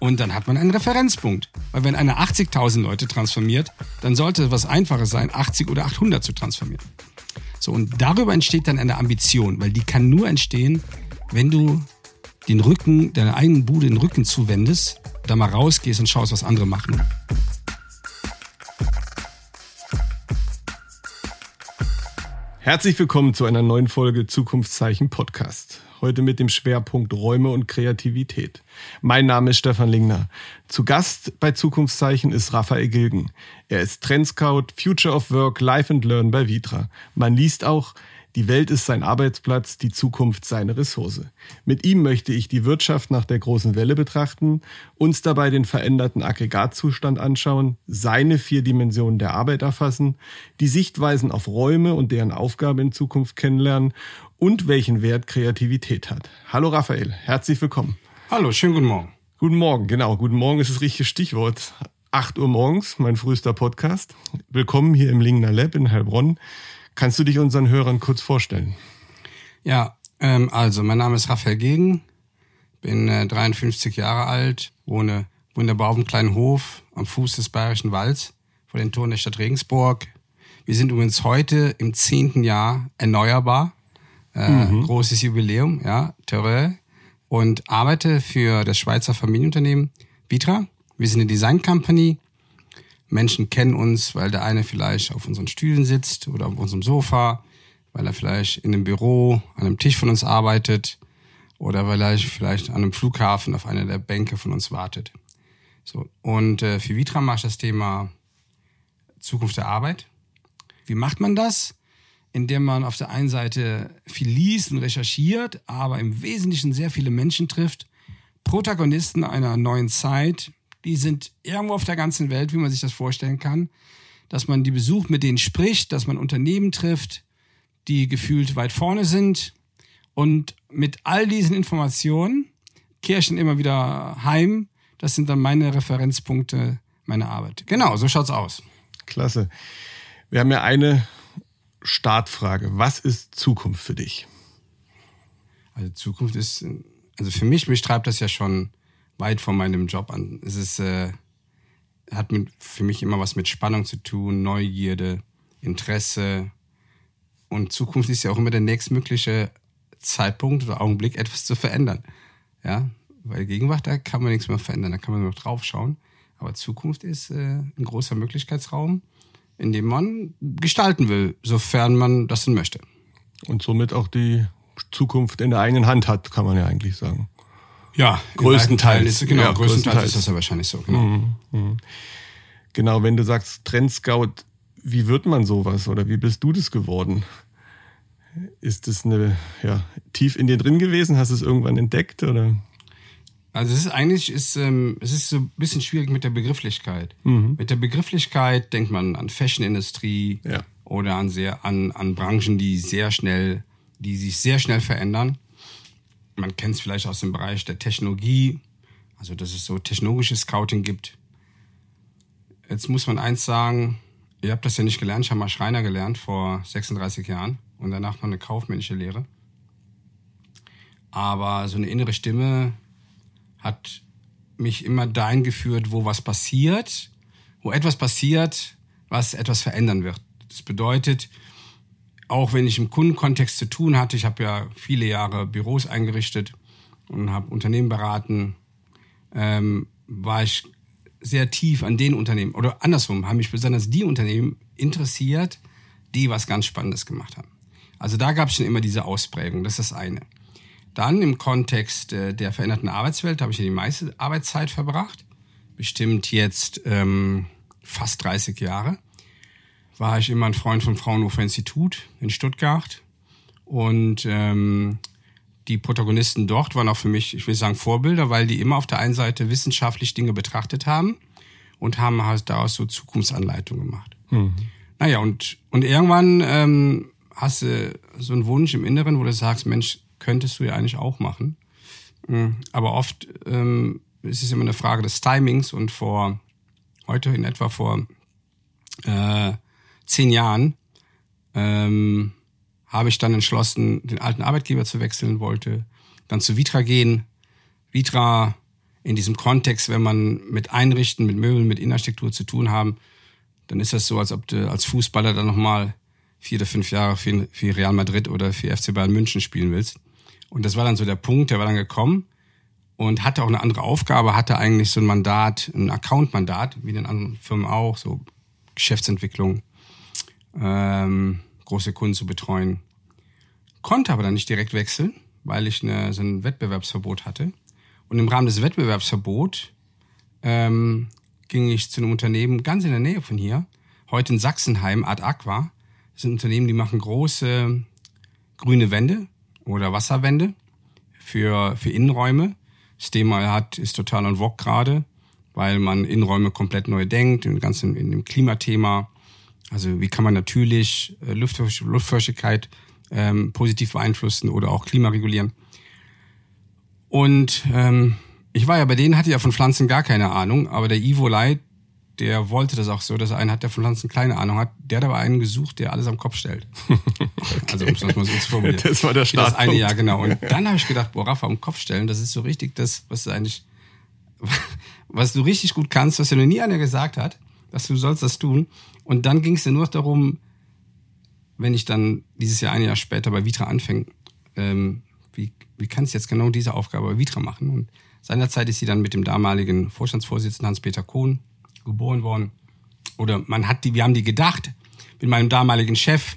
Und dann hat man einen Referenzpunkt. Weil wenn einer 80.000 Leute transformiert, dann sollte es was Einfaches sein, 80 oder 800 zu transformieren. So, und darüber entsteht dann eine Ambition, weil die kann nur entstehen, wenn du den Rücken, deiner eigenen Bude den Rücken zuwendest, da mal rausgehst und schaust, was andere machen. Herzlich willkommen zu einer neuen Folge Zukunftszeichen Podcast. Heute mit dem Schwerpunkt Räume und Kreativität. Mein Name ist Stefan Lingner. Zu Gast bei Zukunftszeichen ist Raphael Gilgen. Er ist Trendscout, Future of Work, Life and Learn bei Vitra. Man liest auch, die Welt ist sein Arbeitsplatz, die Zukunft seine Ressource. Mit ihm möchte ich die Wirtschaft nach der großen Welle betrachten, uns dabei den veränderten Aggregatzustand anschauen, seine vier Dimensionen der Arbeit erfassen, die Sichtweisen auf Räume und deren Aufgabe in Zukunft kennenlernen und welchen Wert Kreativität hat. Hallo Raphael, herzlich willkommen. Hallo, schönen guten Morgen. Guten Morgen, genau. Guten Morgen ist das richtige Stichwort. 8 Uhr morgens, mein frühester Podcast. Willkommen hier im Lingner Lab in Heilbronn. Kannst du dich unseren Hörern kurz vorstellen? Ja, ähm, also mein Name ist Raphael Gegen, bin äh, 53 Jahre alt, wohne wunderbar auf einem kleinen Hof am Fuß des Bayerischen Walds vor den Toren der Stadt Regensburg. Wir sind übrigens heute im zehnten Jahr erneuerbar. Äh, mhm. Großes Jubiläum, ja, Terreur. Und arbeite für das Schweizer Familienunternehmen Vitra. Wir sind eine Design Company Menschen kennen uns, weil der eine vielleicht auf unseren Stühlen sitzt oder auf unserem Sofa, weil er vielleicht in einem Büro an einem Tisch von uns arbeitet oder weil er vielleicht an einem Flughafen auf einer der Bänke von uns wartet. So und äh, für Vitra mache ich das Thema Zukunft der Arbeit. Wie macht man das? Indem man auf der einen Seite viel liest und recherchiert, aber im Wesentlichen sehr viele Menschen trifft, Protagonisten einer neuen Zeit, die sind irgendwo auf der ganzen Welt, wie man sich das vorstellen kann, dass man die besucht, mit denen spricht, dass man Unternehmen trifft, die gefühlt weit vorne sind und mit all diesen Informationen kirchen immer wieder heim. Das sind dann meine Referenzpunkte meiner Arbeit. Genau, so schaut's aus. Klasse. Wir haben ja eine Startfrage. Was ist Zukunft für dich? Also Zukunft ist, also für mich, mich treibt das ja schon weit von meinem Job an. Es ist, äh, hat mit, für mich immer was mit Spannung zu tun, Neugierde, Interesse. Und Zukunft ist ja auch immer der nächstmögliche Zeitpunkt oder Augenblick, etwas zu verändern. Ja, weil Gegenwart, da kann man nichts mehr verändern, da kann man nur noch drauf schauen. Aber Zukunft ist äh, ein großer Möglichkeitsraum, in dem man gestalten will, sofern man das denn möchte. Und somit auch die Zukunft in der eigenen Hand hat, kann man ja eigentlich sagen. Ja, größtenteils. Ist, genau, ja, größtenteils, größtenteils ist das ja wahrscheinlich so. Genau. Mhm, mhm. genau, wenn du sagst Trendscout, wie wird man sowas oder wie bist du das geworden? Ist das eine, ja, tief in dir drin gewesen? Hast du es irgendwann entdeckt oder? Also es ist eigentlich, ist, ähm, es ist so ein bisschen schwierig mit der Begrifflichkeit. Mhm. Mit der Begrifflichkeit denkt man an Fashion-Industrie ja. oder an sehr, an, an Branchen, die sehr schnell, die sich sehr schnell verändern man kennt es vielleicht aus dem Bereich der Technologie, also dass es so technologisches Scouting gibt. Jetzt muss man eins sagen, ihr habt das ja nicht gelernt, ich habe mal Schreiner gelernt vor 36 Jahren und danach noch eine kaufmännische Lehre. Aber so eine innere Stimme hat mich immer dahin geführt, wo was passiert, wo etwas passiert, was etwas verändern wird. Das bedeutet, auch wenn ich im Kundenkontext zu tun hatte, ich habe ja viele Jahre Büros eingerichtet und habe Unternehmen beraten, ähm, war ich sehr tief an den Unternehmen oder andersrum haben mich besonders die Unternehmen interessiert, die was ganz Spannendes gemacht haben. Also da gab es schon immer diese Ausprägung, das ist das eine. Dann im Kontext äh, der veränderten Arbeitswelt habe ich ja die meiste Arbeitszeit verbracht, bestimmt jetzt ähm, fast 30 Jahre war ich immer ein Freund vom Fraunhofer Institut in Stuttgart. Und ähm, die Protagonisten dort waren auch für mich, ich will sagen, Vorbilder, weil die immer auf der einen Seite wissenschaftlich Dinge betrachtet haben und haben halt daraus so Zukunftsanleitungen gemacht. Mhm. Naja, und, und irgendwann ähm, hast du so einen Wunsch im Inneren, wo du sagst, Mensch, könntest du ja eigentlich auch machen. Mhm. Aber oft ähm, ist es immer eine Frage des Timings und vor, heute in etwa vor äh, zehn Jahren ähm, habe ich dann entschlossen, den alten Arbeitgeber zu wechseln, wollte dann zu Vitra gehen. Vitra in diesem Kontext, wenn man mit Einrichten, mit Möbeln, mit Innenarchitektur zu tun haben, dann ist das so, als ob du als Fußballer dann nochmal vier oder fünf Jahre für, für Real Madrid oder für FC Bayern München spielen willst. Und das war dann so der Punkt, der war dann gekommen und hatte auch eine andere Aufgabe, hatte eigentlich so ein Mandat, ein Account-Mandat, wie in den anderen Firmen auch, so Geschäftsentwicklung, ähm, große Kunden zu betreuen. Konnte aber dann nicht direkt wechseln, weil ich eine, so ein Wettbewerbsverbot hatte. Und im Rahmen des Wettbewerbsverbots ähm, ging ich zu einem Unternehmen ganz in der Nähe von hier, heute in Sachsenheim, Ad Aqua. Das sind Unternehmen, die machen große grüne Wände oder Wasserwände für, für Innenräume. Das Thema hat, ist total on vogue gerade, weil man Innenräume komplett neu denkt, im ganzen in dem Klimathema. Also wie kann man natürlich äh, Luftfeuchtigkeit ähm, positiv beeinflussen oder auch Klima regulieren. Und ähm, ich war ja bei denen, hatte ja von Pflanzen gar keine Ahnung, aber der Ivo Leit, der wollte das auch so, dass er einen hat, der von Pflanzen keine Ahnung hat. Der hat aber einen gesucht, der alles am Kopf stellt. okay. Also um es mal so zu formulieren. Das war der Start. Das eine Jahr, genau. Und dann habe ich gedacht, boah, Rafa, am Kopf stellen, das ist so richtig das, was du eigentlich, was du richtig gut kannst, was dir noch nie einer gesagt hat, dass du sollst das tun. Und dann ging es ja nur darum, wenn ich dann dieses Jahr ein Jahr später bei Vitra anfange, ähm, wie, wie kannst du jetzt genau diese Aufgabe bei Vitra machen? Und seinerzeit ist sie dann mit dem damaligen Vorstandsvorsitzenden Hans-Peter Kohn geboren worden. Oder man hat die, wir haben die gedacht mit meinem damaligen Chef.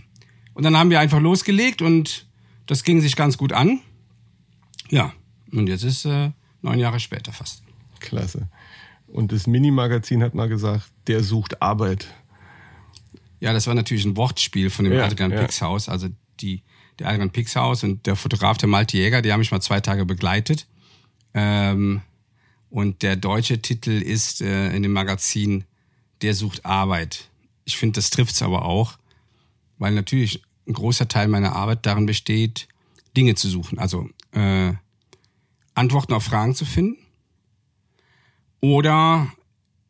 Und dann haben wir einfach losgelegt und das ging sich ganz gut an. Ja, und jetzt ist äh, neun Jahre später fast. Klasse. Und das Mini-Magazin hat mal gesagt, der sucht Arbeit. Ja, das war natürlich ein Wortspiel von dem Ja, Adrian ja. Pixhaus. Also die, der Adrian Pixhaus und der Fotograf, der Malte Jäger, die haben mich mal zwei Tage begleitet. Ähm, und der deutsche Titel ist äh, in dem Magazin Der sucht Arbeit. Ich finde, das trifft's aber auch, weil natürlich ein großer Teil meiner Arbeit darin besteht, Dinge zu suchen. Also äh, Antworten auf Fragen zu finden oder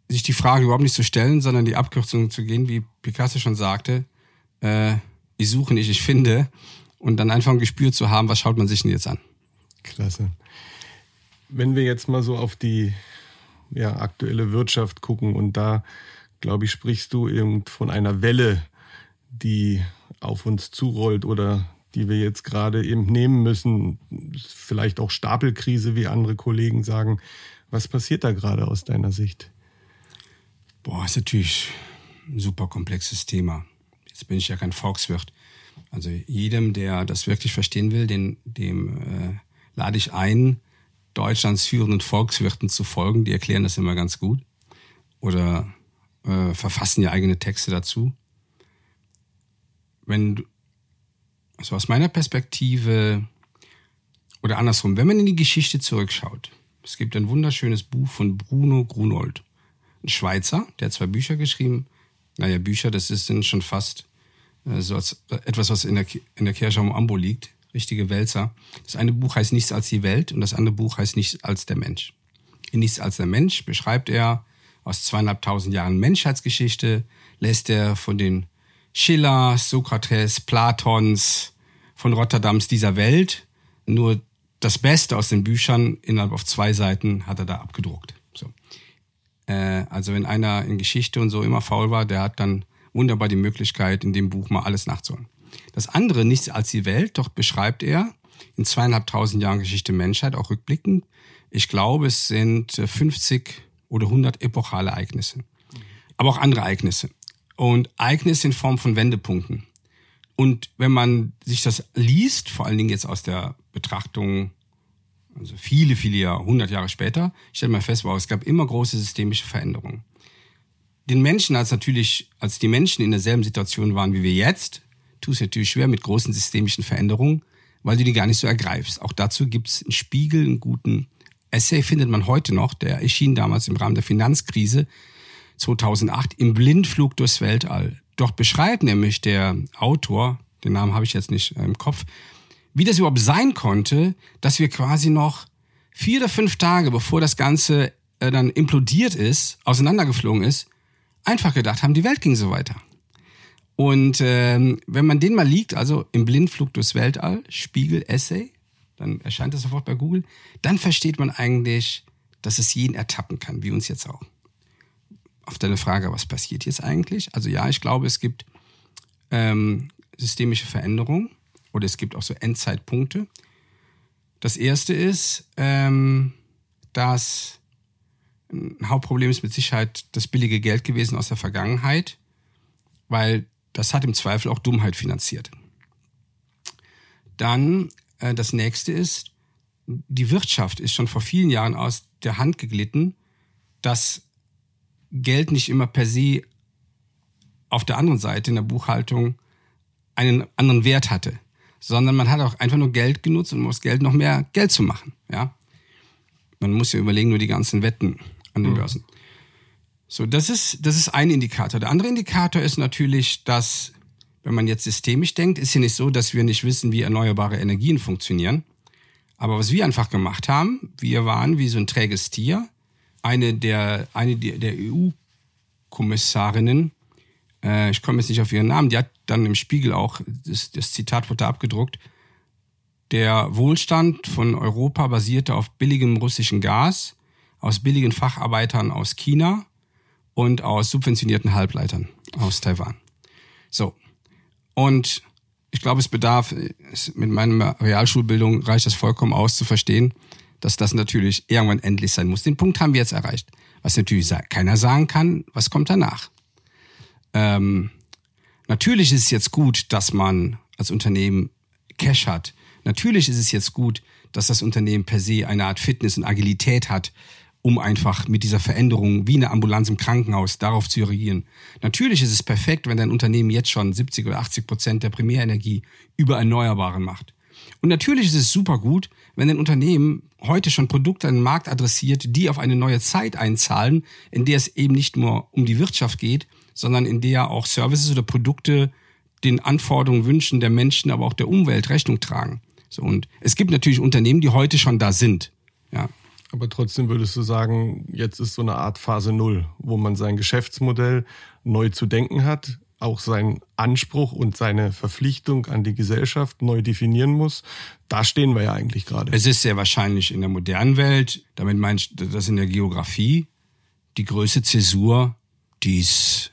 sich die Frage überhaupt nicht zu stellen, sondern die Abkürzung zu gehen, wie Picasso schon sagte, äh, ich suche nicht, ich finde und dann einfach ein Gespür zu haben, was schaut man sich denn jetzt an. Klasse. Wenn wir jetzt mal so auf die ja, aktuelle Wirtschaft gucken und da, glaube ich, sprichst du irgend von einer Welle, die auf uns zurollt oder die wir jetzt gerade eben nehmen müssen, vielleicht auch Stapelkrise, wie andere Kollegen sagen. Was passiert da gerade aus deiner Sicht? Boah, ist natürlich ein super komplexes Thema. Jetzt bin ich ja kein Volkswirt. Also jedem, der das wirklich verstehen will, den, dem äh, lade ich ein, Deutschlands führenden Volkswirten zu folgen. Die erklären das immer ganz gut. Oder äh, verfassen ja eigene Texte dazu. Wenn also aus meiner Perspektive, oder andersrum, wenn man in die Geschichte zurückschaut, es gibt ein wunderschönes Buch von Bruno Grunold, ein Schweizer, der hat zwei Bücher geschrieben. Naja, Bücher, das ist sind schon fast äh, so als etwas, was in der, in der Kirche am Ambo liegt. Richtige Wälzer. Das eine Buch heißt Nichts als die Welt und das andere Buch heißt Nichts als der Mensch. In Nichts als der Mensch beschreibt er aus zweieinhalbtausend Jahren Menschheitsgeschichte, lässt er von den Schiller, Sokrates, Platons, von Rotterdams dieser Welt nur das Beste aus den Büchern innerhalb auf zwei Seiten hat er da abgedruckt. So. Äh, also wenn einer in Geschichte und so immer faul war, der hat dann wunderbar die Möglichkeit, in dem Buch mal alles nachzuholen. Das andere, nichts als die Welt, doch beschreibt er in zweieinhalbtausend Jahren Geschichte Menschheit, auch rückblickend. Ich glaube, es sind äh, 50 oder 100 epochale Ereignisse. Aber auch andere Ereignisse. Und Ereignisse in Form von Wendepunkten. Und wenn man sich das liest, vor allen Dingen jetzt aus der Betrachtung, also viele, viele Jahre, 100 Jahre später, stellt man fest, wow, es gab immer große systemische Veränderungen. Den Menschen als natürlich, als die Menschen in derselben Situation waren wie wir jetzt, tut es natürlich schwer mit großen systemischen Veränderungen, weil du die gar nicht so ergreifst. Auch dazu gibt es einen Spiegel, einen guten Essay findet man heute noch, der erschien damals im Rahmen der Finanzkrise 2008 im Blindflug durchs Weltall. Dort beschreibt nämlich der Autor, den Namen habe ich jetzt nicht äh, im Kopf, wie das überhaupt sein konnte, dass wir quasi noch vier oder fünf Tage, bevor das Ganze äh, dann implodiert ist, auseinandergeflogen ist, einfach gedacht haben, die Welt ging so weiter. Und ähm, wenn man den mal liegt, also im Blindflug durchs Weltall, Spiegel Essay, dann erscheint das sofort bei Google, dann versteht man eigentlich dass es jeden ertappen kann, wie uns jetzt auch. Auf deine Frage, was passiert jetzt eigentlich? Also ja, ich glaube, es gibt ähm, systemische Veränderungen oder es gibt auch so Endzeitpunkte. Das erste ist, ähm, dass ein Hauptproblem ist mit Sicherheit das billige Geld gewesen aus der Vergangenheit, weil das hat im Zweifel auch Dummheit finanziert. Dann äh, das nächste ist, die Wirtschaft ist schon vor vielen Jahren aus der Hand geglitten, dass Geld nicht immer per se auf der anderen Seite in der Buchhaltung einen anderen Wert hatte, sondern man hat auch einfach nur Geld genutzt, um aus Geld noch mehr Geld zu machen. Ja, man muss ja überlegen, nur die ganzen Wetten an den mhm. Börsen. So, das ist, das ist ein Indikator. Der andere Indikator ist natürlich, dass, wenn man jetzt systemisch denkt, ist ja nicht so, dass wir nicht wissen, wie erneuerbare Energien funktionieren. Aber was wir einfach gemacht haben, wir waren wie so ein träges Tier. Eine der, eine der EU-Kommissarinnen, äh, ich komme jetzt nicht auf ihren Namen, die hat dann im Spiegel auch, das, das Zitat wurde da abgedruckt, der Wohlstand von Europa basierte auf billigem russischen Gas, aus billigen Facharbeitern aus China und aus subventionierten Halbleitern aus Taiwan. So. Und ich glaube, es bedarf, mit meiner Realschulbildung reicht das vollkommen aus zu verstehen, dass das natürlich irgendwann endlich sein muss. Den Punkt haben wir jetzt erreicht. Was natürlich keiner sagen kann, was kommt danach. Ähm, natürlich ist es jetzt gut, dass man als Unternehmen Cash hat. Natürlich ist es jetzt gut, dass das Unternehmen per se eine Art Fitness und Agilität hat, um einfach mit dieser Veränderung wie eine Ambulanz im Krankenhaus darauf zu reagieren. Natürlich ist es perfekt, wenn dein Unternehmen jetzt schon 70 oder 80 Prozent der Primärenergie über Erneuerbaren macht. Und natürlich ist es super gut, wenn ein Unternehmen heute schon Produkte an den Markt adressiert, die auf eine neue Zeit einzahlen, in der es eben nicht nur um die Wirtschaft geht, sondern in der auch Services oder Produkte den Anforderungen, Wünschen der Menschen, aber auch der Umwelt Rechnung tragen. So, und es gibt natürlich Unternehmen, die heute schon da sind. Ja, aber trotzdem würdest du sagen, jetzt ist so eine Art Phase Null, wo man sein Geschäftsmodell neu zu denken hat, auch seinen Anspruch und seine Verpflichtung an die Gesellschaft neu definieren muss. Da stehen wir ja eigentlich gerade. Es ist sehr wahrscheinlich in der modernen Welt, damit meinst du das in der Geografie, die größte Zäsur, die es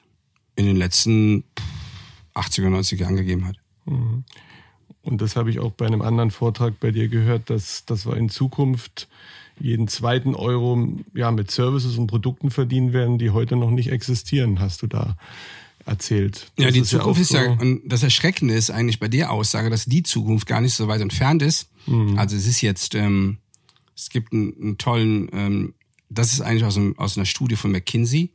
in den letzten 80er, 90er Jahren gegeben hat. Mhm. Und das habe ich auch bei einem anderen Vortrag bei dir gehört, dass, dass wir in Zukunft jeden zweiten Euro ja, mit Services und Produkten verdienen werden, die heute noch nicht existieren, hast du da erzählt. Das ja, die ist Zukunft ist ja, und das Erschreckende ist eigentlich bei der Aussage, dass die Zukunft gar nicht so weit entfernt ist. Mhm. Also es ist jetzt, ähm, es gibt einen, einen tollen, ähm, das ist eigentlich aus, einem, aus einer Studie von McKinsey,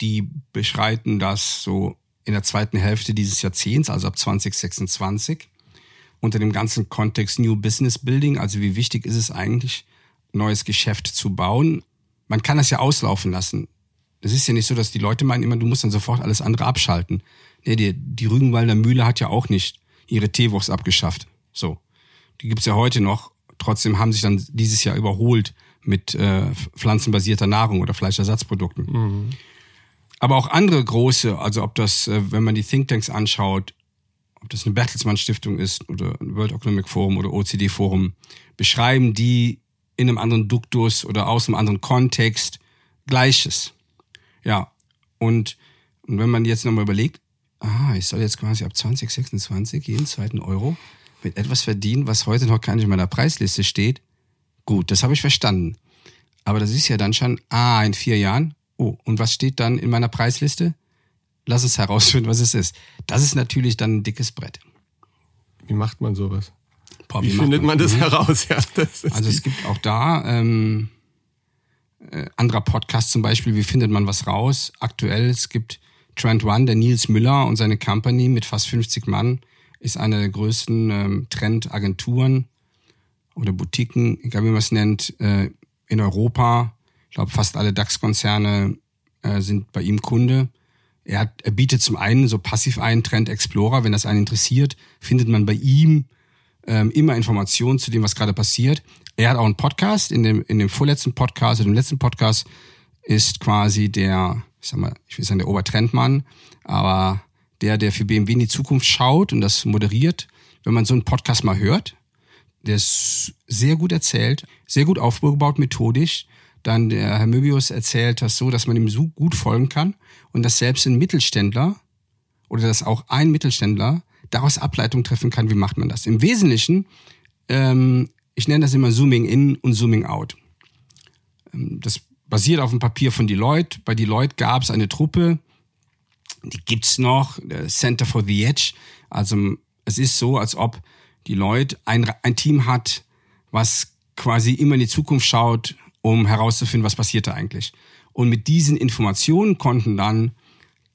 die beschreiten das so in der zweiten Hälfte dieses Jahrzehnts, also ab 2026, unter dem ganzen Kontext New Business Building. Also wie wichtig ist es eigentlich, neues Geschäft zu bauen. Man kann das ja auslaufen lassen. Es ist ja nicht so, dass die Leute meinen immer, du musst dann sofort alles andere abschalten. Nee, die, die Rügenwalder Mühle hat ja auch nicht ihre Teewurst abgeschafft. So. Die gibt's ja heute noch. Trotzdem haben sich dann dieses Jahr überholt mit äh, pflanzenbasierter Nahrung oder Fleischersatzprodukten. Mhm. Aber auch andere große, also ob das, äh, wenn man die Thinktanks anschaut, ob das eine Bertelsmann Stiftung ist oder ein World Economic Forum oder OCD Forum, beschreiben die in einem anderen Duktus oder aus einem anderen Kontext Gleiches. Ja, und, und wenn man jetzt nochmal überlegt, ah, ich soll jetzt quasi ab 2026 jeden zweiten Euro mit etwas verdienen, was heute noch gar nicht in meiner Preisliste steht, gut, das habe ich verstanden. Aber das ist ja dann schon, ah, in vier Jahren, oh, und was steht dann in meiner Preisliste? Lass uns herausfinden, was es ist. Das ist natürlich dann ein dickes Brett. Wie macht man sowas? Boah, wie, wie findet man, man das mhm. heraus? Ja, das also es gibt auch da ähm, äh, anderer Podcast zum Beispiel, wie findet man was raus? Aktuell, es gibt Trend One, der Nils Müller und seine Company mit fast 50 Mann ist eine der größten ähm, Trendagenturen oder Boutiquen, egal wie man es nennt, äh, in Europa. Ich glaube, fast alle DAX-Konzerne äh, sind bei ihm Kunde. Er, hat, er bietet zum einen so passiv ein Trend Explorer, wenn das einen interessiert, findet man bei ihm ähm, immer Informationen zu dem, was gerade passiert. Er hat auch einen Podcast. In dem, in dem vorletzten Podcast oder dem letzten Podcast ist quasi der, ich sag mal, ich will sagen der Obertrendmann, aber der, der für BMW in die Zukunft schaut und das moderiert. Wenn man so einen Podcast mal hört, der ist sehr gut erzählt, sehr gut aufgebaut methodisch. dann der Herr Möbius erzählt das so, dass man ihm so gut folgen kann und dass selbst ein Mittelständler oder dass auch ein Mittelständler daraus Ableitung treffen kann, wie macht man das. Im Wesentlichen, ähm, ich nenne das immer Zooming in und Zooming out. Ähm, das basiert auf dem Papier von Deloitte. Bei Deloitte gab es eine Truppe, die gibt's noch, Center for the Edge. Also es ist so, als ob Deloitte ein, ein Team hat, was quasi immer in die Zukunft schaut, um herauszufinden, was passiert da eigentlich. Und mit diesen Informationen konnten dann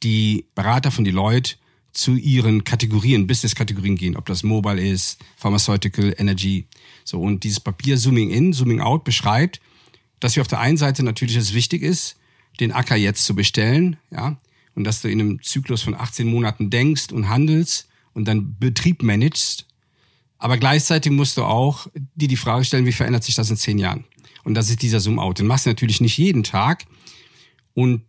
die Berater von Deloitte zu ihren Kategorien, Business-Kategorien gehen, ob das Mobile ist, Pharmaceutical, Energy. So, und dieses Papier Zooming In, Zooming Out beschreibt, dass wir auf der einen Seite natürlich es wichtig ist, den Acker jetzt zu bestellen, ja, und dass du in einem Zyklus von 18 Monaten denkst und handelst und dann Betrieb managst. Aber gleichzeitig musst du auch dir die Frage stellen, wie verändert sich das in zehn Jahren? Und das ist dieser Zoom-Out. Den machst du natürlich nicht jeden Tag. Und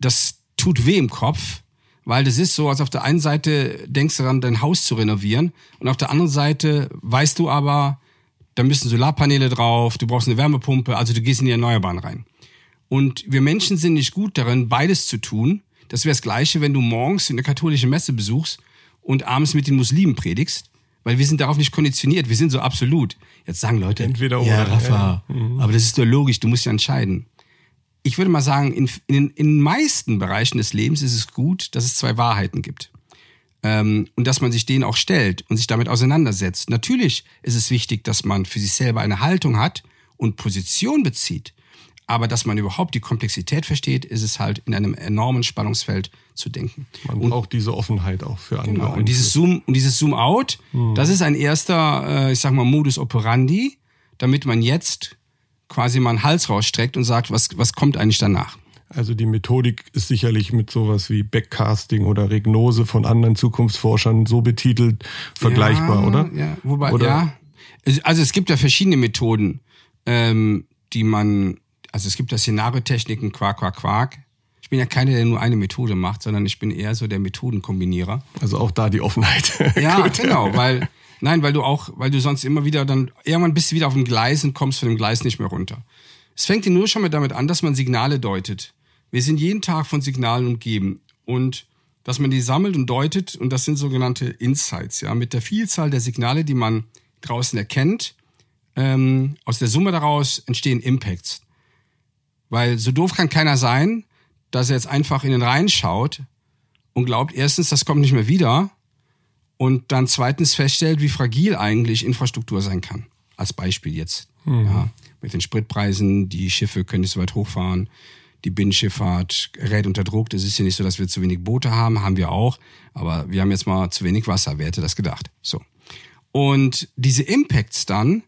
das tut weh im Kopf, weil das ist so, als auf der einen Seite denkst du daran, dein Haus zu renovieren und auf der anderen Seite weißt du aber, da müssen Solarpaneele drauf, du brauchst eine Wärmepumpe, also du gehst in die Erneuerbaren rein. Und wir Menschen sind nicht gut darin, beides zu tun. Das wäre das Gleiche, wenn du morgens eine katholische Messe besuchst und abends mit den Muslimen predigst, weil wir sind darauf nicht konditioniert, wir sind so absolut. Jetzt sagen Leute, Entweder ja, oder, Rafa, ja. Mhm. aber das ist doch logisch, du musst ja entscheiden. Ich würde mal sagen, in, in, in den meisten Bereichen des Lebens ist es gut, dass es zwei Wahrheiten gibt. Ähm, und dass man sich denen auch stellt und sich damit auseinandersetzt. Natürlich ist es wichtig, dass man für sich selber eine Haltung hat und Position bezieht. Aber dass man überhaupt die Komplexität versteht, ist es halt in einem enormen Spannungsfeld zu denken. Man braucht diese Offenheit auch für andere. Genau. Und dieses Zoom und dieses Zoom Out, das ist ein erster, äh, ich sag mal, Modus operandi, damit man jetzt quasi mal einen Hals rausstreckt und sagt, was, was kommt eigentlich danach? Also die Methodik ist sicherlich mit sowas wie Backcasting oder Regnose von anderen Zukunftsforschern so betitelt vergleichbar, ja, oder? Ja, wobei, Oder- ja. Also es gibt ja verschiedene Methoden, ähm, die man, also es gibt ja Szenariotechniken, Quark, Quark, Quark. Ich bin ja keiner, der nur eine Methode macht, sondern ich bin eher so der Methodenkombinierer. Also auch da die Offenheit. Ja, genau, weil, nein, weil du auch, weil du sonst immer wieder dann, irgendwann bist du wieder auf dem Gleis und kommst von dem Gleis nicht mehr runter. Es fängt ja nur schon mal damit an, dass man Signale deutet. Wir sind jeden Tag von Signalen umgeben und dass man die sammelt und deutet und das sind sogenannte Insights, ja, mit der Vielzahl der Signale, die man draußen erkennt, ähm, aus der Summe daraus entstehen Impacts. Weil so doof kann keiner sein, dass er jetzt einfach in den Rhein schaut und glaubt, erstens, das kommt nicht mehr wieder und dann zweitens feststellt, wie fragil eigentlich Infrastruktur sein kann. Als Beispiel jetzt. Ja, mit den Spritpreisen, die Schiffe können nicht so weit hochfahren, die Binnenschifffahrt gerät unter Druck. Das ist ja nicht so, dass wir zu wenig Boote haben, haben wir auch, aber wir haben jetzt mal zu wenig Wasser. Wer hätte das gedacht? So. Und diese Impacts dann,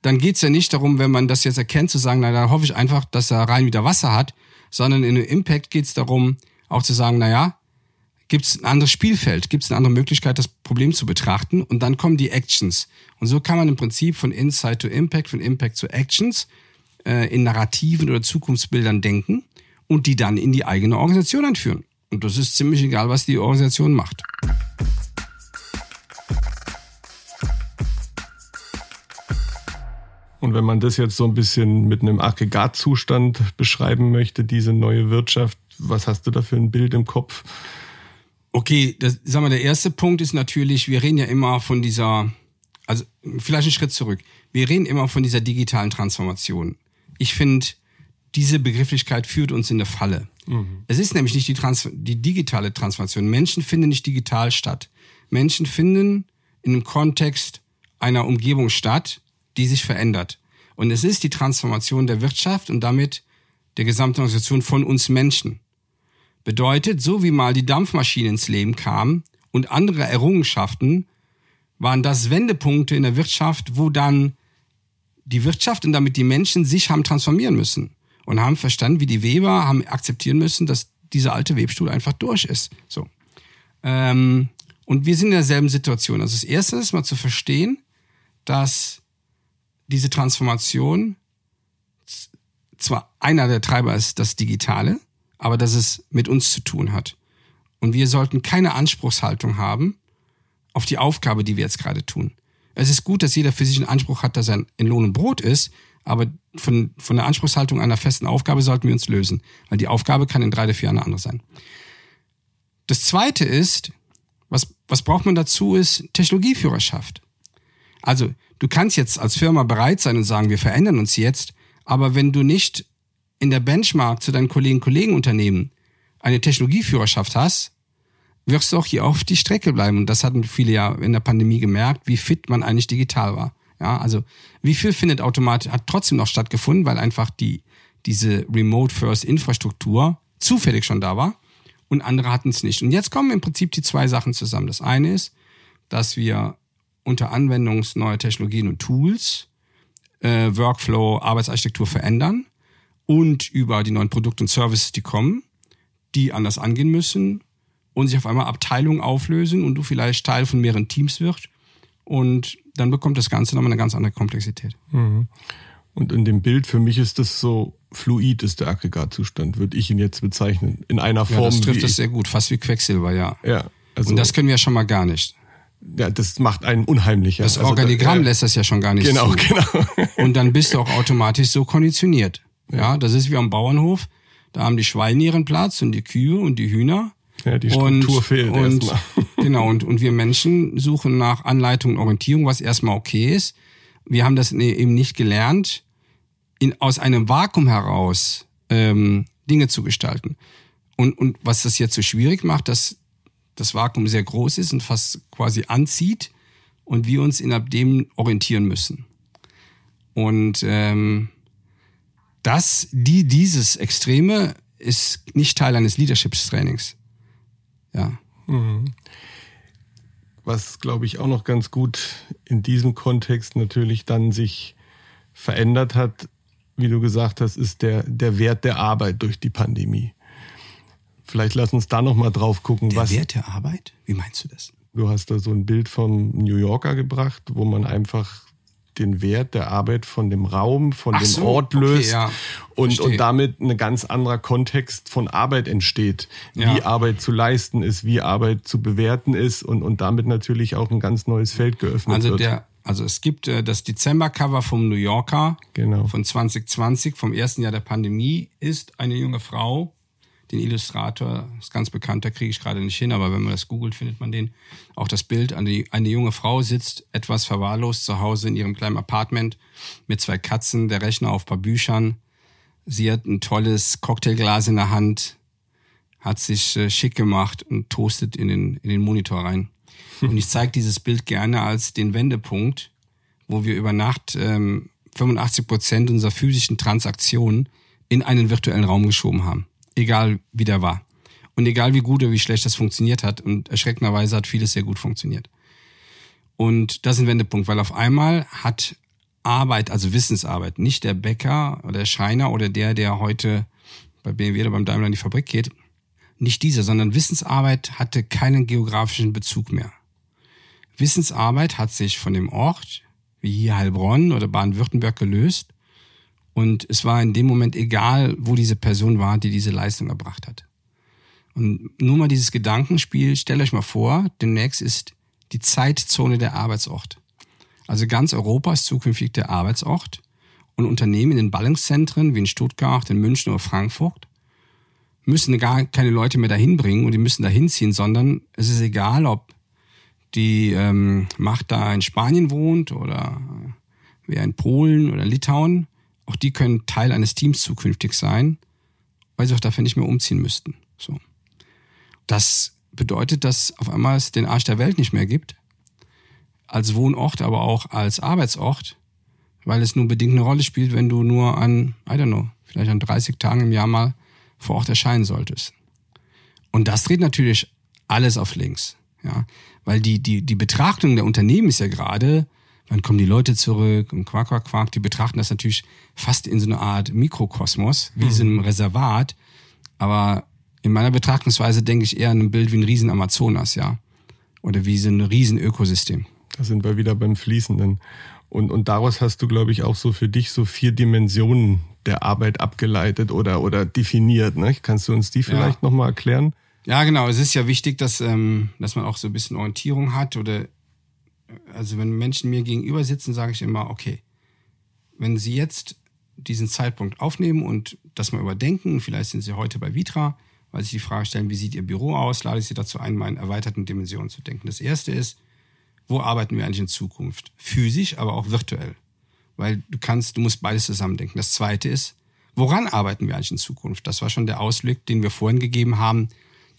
dann geht's ja nicht darum, wenn man das jetzt erkennt, zu sagen, na, dann hoffe ich einfach, dass er rein wieder Wasser hat, sondern in dem Impact geht's darum, auch zu sagen, na ja, gibt's ein anderes Spielfeld, gibt's eine andere Möglichkeit, das Problem zu betrachten und dann kommen die Actions. Und so kann man im Prinzip von Insight to Impact, von Impact zu Actions äh, in Narrativen oder Zukunftsbildern denken und die dann in die eigene Organisation einführen. Und das ist ziemlich egal, was die Organisation macht. Und wenn man das jetzt so ein bisschen mit einem Aggregatzustand beschreiben möchte, diese neue Wirtschaft, was hast du da für ein Bild im Kopf? Okay, das, sag mal, der erste Punkt ist natürlich, wir reden ja immer von dieser, also vielleicht einen Schritt zurück. Wir reden immer von dieser digitalen Transformation. Ich finde, diese Begrifflichkeit führt uns in eine Falle. Es ist nämlich nicht die, Trans die digitale Transformation. Menschen finden nicht digital statt. Menschen finden in einem Kontext einer Umgebung statt, die sich verändert. Und es ist die Transformation der Wirtschaft und damit der gesamten Organisation von uns Menschen. Bedeutet, so wie mal die Dampfmaschine ins Leben kam und andere Errungenschaften, waren das Wendepunkte in der Wirtschaft, wo dann die Wirtschaft und damit die Menschen sich haben transformieren müssen und haben verstanden, wie die Weber haben akzeptieren müssen, dass dieser alte Webstuhl einfach durch ist. So. Ähm, und wir sind in derselben Situation. Also das erste ist mal zu verstehen, dass diese Transformation zwar einer der Treiber ist das Digitale, aber dass es mit uns zu tun hat. Und wir sollten keine Anspruchshaltung haben auf die Aufgabe, die wir jetzt gerade tun. Es ist gut, dass jeder für sich einen Anspruch hat, dass er in Lohn und Brot ist, aber von, von der Anspruchshaltung einer festen Aufgabe sollten wir uns lösen, weil die Aufgabe kann in drei oder vier Jahren eine andere sein. Das zweite ist, was, was braucht man dazu, ist Technologieführerschaft. Also, du kannst jetzt als Firma bereit sein und sagen, wir verändern uns jetzt, aber wenn du nicht in der Benchmark zu deinen Kollegen, Kollegen Unternehmen eine Technologieführerschaft hast, wirst du auch hier auf die Strecke bleiben. Und das hatten viele ja in der Pandemie gemerkt, wie fit man eigentlich digital war. Ja, also wie viel findet automatisch, hat trotzdem noch stattgefunden, weil einfach die, diese Remote First Infrastruktur zufällig schon da war und andere hatten es nicht. Und jetzt kommen im Prinzip die zwei Sachen zusammen. Das eine ist, dass wir unter Anwendung neuer Technologien und Tools äh, Workflow, Arbeitsarchitektur verändern und über die neuen Produkte und Services, die kommen, die anders angehen müssen und sich auf einmal Abteilungen auflösen und du vielleicht Teil von mehreren Teams wirst und dann bekommt das Ganze nochmal eine ganz andere Komplexität. Mhm. Und in dem Bild für mich ist das so fluid ist der Aggregatzustand, würde ich ihn jetzt bezeichnen. In einer Form. Ja, das trifft das sehr gut, fast wie Quecksilber, ja. Ja. Also, und das können wir ja schon mal gar nicht. Ja, das macht einen unheimlicher. Das also Organigramm da, lässt das ja schon gar nicht Genau, zu. genau. Und dann bist du auch automatisch so konditioniert. Ja, das ist wie am Bauernhof. Da haben die Schweine ihren Platz und die Kühe und die Hühner. Ja, die Struktur und, fehlt und, erstmal. Genau, und, und wir Menschen suchen nach Anleitung und Orientierung, was erstmal okay ist. Wir haben das ne, eben nicht gelernt, in, aus einem Vakuum heraus ähm, Dinge zu gestalten. Und, und was das jetzt so schwierig macht, dass das Vakuum sehr groß ist und fast quasi anzieht und wir uns innerhalb dem orientieren müssen. Und ähm, das, die, dieses Extreme ist nicht Teil eines Leadership-Trainings. Ja. Mhm. Was, glaube ich, auch noch ganz gut in diesem Kontext natürlich dann sich verändert hat, wie du gesagt hast, ist der, der Wert der Arbeit durch die Pandemie. Vielleicht lass uns da noch mal drauf gucken, der was. Wert der Arbeit? Wie meinst du das? Du hast da so ein Bild vom New Yorker gebracht, wo man einfach den Wert der Arbeit von dem Raum, von Ach dem so, Ort löst okay, ja. und, und damit ein ganz anderer Kontext von Arbeit entsteht, ja. wie Arbeit zu leisten ist, wie Arbeit zu bewerten ist und, und damit natürlich auch ein ganz neues Feld geöffnet also wird. Der, also es gibt äh, das Dezember-Cover vom New Yorker genau. von 2020, vom ersten Jahr der Pandemie, ist eine junge Frau, den Illustrator, ist ganz bekannt, da kriege ich gerade nicht hin, aber wenn man das googelt, findet man den. Auch das Bild, eine, eine junge Frau sitzt etwas verwahrlost zu Hause in ihrem kleinen Apartment mit zwei Katzen, der Rechner auf ein paar Büchern. Sie hat ein tolles Cocktailglas in der Hand, hat sich äh, schick gemacht und toastet in den, in den Monitor rein. Und ich zeige dieses Bild gerne als den Wendepunkt, wo wir über Nacht ähm, 85 Prozent unserer physischen Transaktionen in einen virtuellen Raum geschoben haben egal wie der war. Und egal wie gut oder wie schlecht das funktioniert hat. Und erschreckenderweise hat vieles sehr gut funktioniert. Und das ist ein Wendepunkt, weil auf einmal hat Arbeit, also Wissensarbeit, nicht der Bäcker oder der Schreiner oder der, der heute bei BMW oder beim Daimler in die Fabrik geht, nicht dieser, sondern Wissensarbeit hatte keinen geografischen Bezug mehr. Wissensarbeit hat sich von dem Ort, wie hier Heilbronn oder Baden-Württemberg gelöst und es war in dem Moment egal, wo diese Person war, die diese Leistung erbracht hat. Und nur mal dieses Gedankenspiel, stellt euch mal vor, demnächst ist die Zeitzone der Arbeitsort. Also ganz Europa ist zukünftig der Arbeitsort. Und Unternehmen in den Ballungszentren wie in Stuttgart, in München oder Frankfurt müssen gar keine Leute mehr dahin bringen und die müssen dahin ziehen, sondern es ist egal, ob die ähm, Macht da in Spanien wohnt oder wer in Polen oder Litauen. Auch die können Teil eines Teams zukünftig sein, weil sie auch dafür nicht mehr umziehen müssten. So. Das bedeutet, dass auf einmal es den Arsch der Welt nicht mehr gibt. Als Wohnort, aber auch als Arbeitsort, weil es nur bedingt eine Rolle spielt, wenn du nur an, I don't know, vielleicht an 30 Tagen im Jahr mal vor Ort erscheinen solltest. Und das dreht natürlich alles auf links. Ja, weil die, die, die Betrachtung der Unternehmen ist ja gerade, dann kommen die Leute zurück und quack, quack, quack. Die betrachten das natürlich fast in so einer Art Mikrokosmos, wie mhm. so einem Reservat. Aber in meiner Betrachtungsweise denke ich eher an ein Bild wie ein riesen Amazonas, ja. Oder wie so ein riesen Ökosystem. Da sind wir wieder beim Fließenden. Und, und daraus hast du, glaube ich, auch so für dich so vier Dimensionen der Arbeit abgeleitet oder, oder definiert. Ne? Kannst du uns die vielleicht ja. nochmal erklären? Ja, genau. Es ist ja wichtig, dass, ähm, dass man auch so ein bisschen Orientierung hat oder also wenn Menschen mir gegenüber sitzen, sage ich immer, okay, wenn Sie jetzt diesen Zeitpunkt aufnehmen und das mal überdenken, vielleicht sind Sie heute bei Vitra, weil Sie die Frage stellen, wie sieht Ihr Büro aus, lade ich Sie dazu ein, mal in erweiterten Dimensionen zu denken. Das erste ist, wo arbeiten wir eigentlich in Zukunft? Physisch, aber auch virtuell. Weil du kannst, du musst beides zusammendenken. Das zweite ist, woran arbeiten wir eigentlich in Zukunft? Das war schon der Ausblick, den wir vorhin gegeben haben.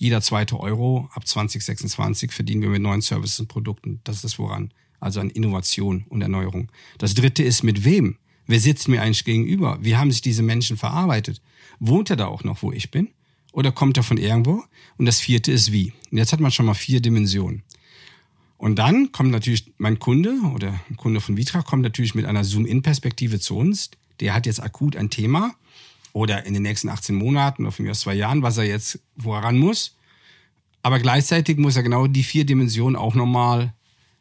Jeder zweite Euro ab 2026 verdienen wir mit neuen Services und Produkten. Das ist das Woran. Also an Innovation und Erneuerung. Das dritte ist mit wem? Wer sitzt mir eigentlich gegenüber? Wie haben sich diese Menschen verarbeitet? Wohnt er da auch noch, wo ich bin? Oder kommt er von irgendwo? Und das vierte ist wie. Und jetzt hat man schon mal vier Dimensionen. Und dann kommt natürlich mein Kunde oder ein Kunde von Vitra kommt natürlich mit einer Zoom-In-Perspektive zu uns. Der hat jetzt akut ein Thema oder in den nächsten 18 Monaten oder von mir aus zwei Jahren, was er jetzt woran muss. Aber gleichzeitig muss er genau die vier Dimensionen auch nochmal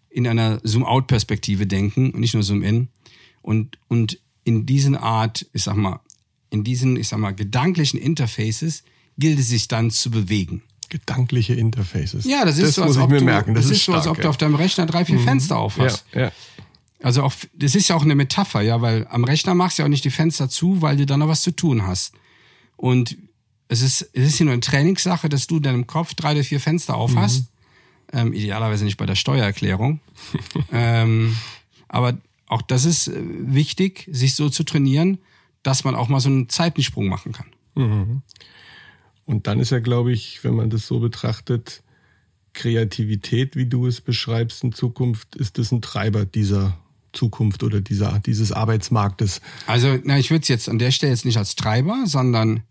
in einer Zoom-Out-Perspektive denken und nicht nur Zoom-In. Und, und in diesen Art, ich sag mal, in diesen, ich sag mal, gedanklichen Interfaces gilt es sich dann zu bewegen. Gedankliche Interfaces. Ja, das ist das so, muss als ich ob mir du, merken. Das, Das, ist so, als stark, ob du auf deinem Rechner drei, vier Fenster auf ja. hast. Ja, ja. Also auch, das ist ja auch eine Metapher, ja, weil am Rechner machst du ja auch nicht die Fenster zu, weil du dann noch was zu tun hast. Und es ist, es ist ja nur eine Trainingssache, dass du in deinem Kopf drei oder vier Fenster auf hast. Ähm, idealerweise nicht bei der Steuererklärung. ähm, aber auch das ist äh, wichtig, sich so zu trainieren, dass man auch mal so einen Zeitensprung machen kann. Und dann ist ja, glaube ich, wenn man das so betrachtet, Kreativität, wie du es beschreibst in Zukunft, ist das ein Treiber dieser Zukunft oder dieser, dieses Arbeitsmarktes. Also, na, ich würde es jetzt an der Stelle jetzt nicht als Treiber, sondern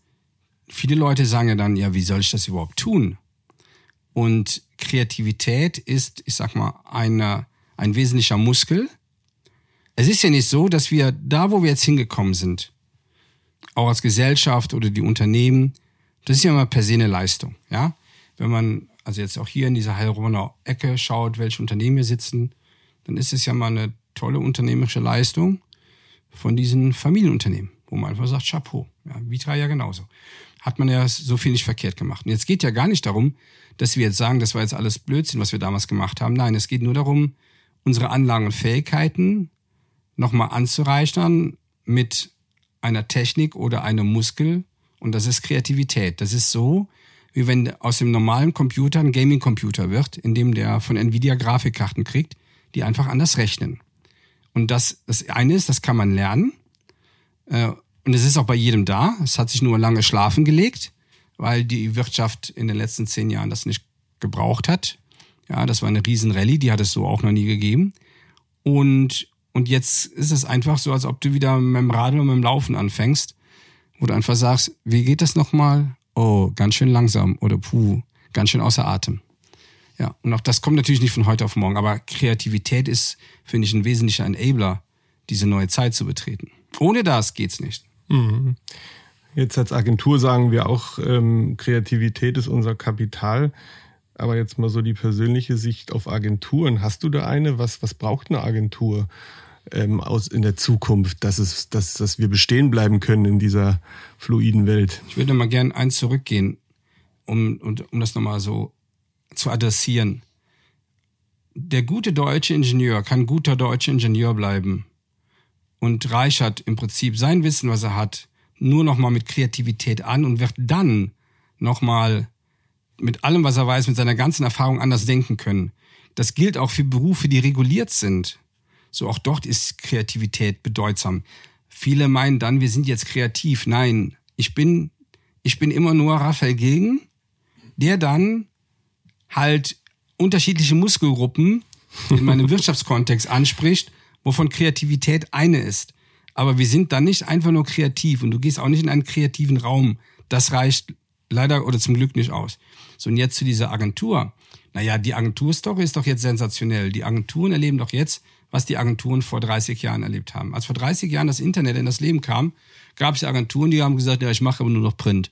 viele Leute sagen ja dann, ja, wie soll ich das überhaupt tun? Und Kreativität ist, ich sag mal, eine, ein wesentlicher Muskel. Es ist ja nicht so, dass wir da, wo wir jetzt hingekommen sind, auch als Gesellschaft oder die Unternehmen, das ist ja immer per se eine Leistung, ja. Wenn man also jetzt auch hier in dieser Heilbronner Ecke schaut, welche Unternehmen hier sitzen, dann ist es ja mal eine tolle unternehmerische Leistung von diesen Familienunternehmen, wo man einfach sagt, Chapeau. Ja, Vitra ja genauso. Hat man ja so viel nicht verkehrt gemacht. Und jetzt geht ja gar nicht darum, dass wir jetzt sagen, das war jetzt alles Blödsinn, was wir damals gemacht haben. Nein, es geht nur darum, unsere Anlagen und Fähigkeiten nochmal anzureichern mit einer Technik oder einem Muskel. Und das ist Kreativität. Das ist so, wie wenn aus dem normalen Computer ein Gaming-Computer wird, in dem der von Nvidia Grafikkarten kriegt, die einfach anders rechnen. Und das, das eine ist, das kann man lernen. Äh, Und es ist auch bei jedem da. Es hat sich nur lange schlafen gelegt, weil die Wirtschaft in den letzten zehn Jahren das nicht gebraucht hat. Ja, das war eine Riesenrallye, die hat es so auch noch nie gegeben. Und, und jetzt ist es einfach so, als ob du wieder mit dem Radl und mit dem Laufen anfängst, wo du einfach sagst, wie geht das nochmal? Oh, ganz schön langsam oder puh, ganz schön außer Atem. Ja, und auch das kommt natürlich nicht von heute auf morgen, aber Kreativität ist, finde ich, ein wesentlicher Enabler, diese neue Zeit zu betreten. Ohne das geht's nicht. Jetzt als Agentur sagen wir auch, ähm, Kreativität ist unser Kapital. Aber jetzt mal so die persönliche Sicht auf Agenturen. Hast du da eine? Was, was braucht eine Agentur ähm, aus, in der Zukunft, dass, es, dass, dass wir bestehen bleiben können in dieser fluiden Welt? Ich würde mal gern eins zurückgehen, um, und, um das nochmal so zu adressieren. Der gute deutsche Ingenieur kann guter deutscher Ingenieur bleiben und reichert im Prinzip sein Wissen, was er hat, nur nochmal mit Kreativität an und wird dann nochmal mit allem, was er weiß, mit seiner ganzen Erfahrung anders denken können. Das gilt auch für Berufe, die reguliert sind. So auch dort ist Kreativität bedeutsam. Viele meinen dann, wir sind jetzt kreativ. Nein, ich bin, ich bin immer nur Raphael Gilgen, der dann halt unterschiedliche Muskelgruppen in meinem Wirtschaftskontext anspricht, wovon Kreativität eine ist. Aber wir sind dann nicht einfach nur kreativ und du gehst auch nicht in einen kreativen Raum. Das reicht leider oder zum Glück nicht aus. So, und jetzt zu dieser Agentur. Naja, die Agenturstory ist doch jetzt sensationell. Die Agenturen erleben doch jetzt, was die Agenturen vor 30 Jahren erlebt haben. Als vor 30 Jahren das Internet in das Leben kam, gab es Agenturen, die haben gesagt, ja, ich mache aber nur noch Print.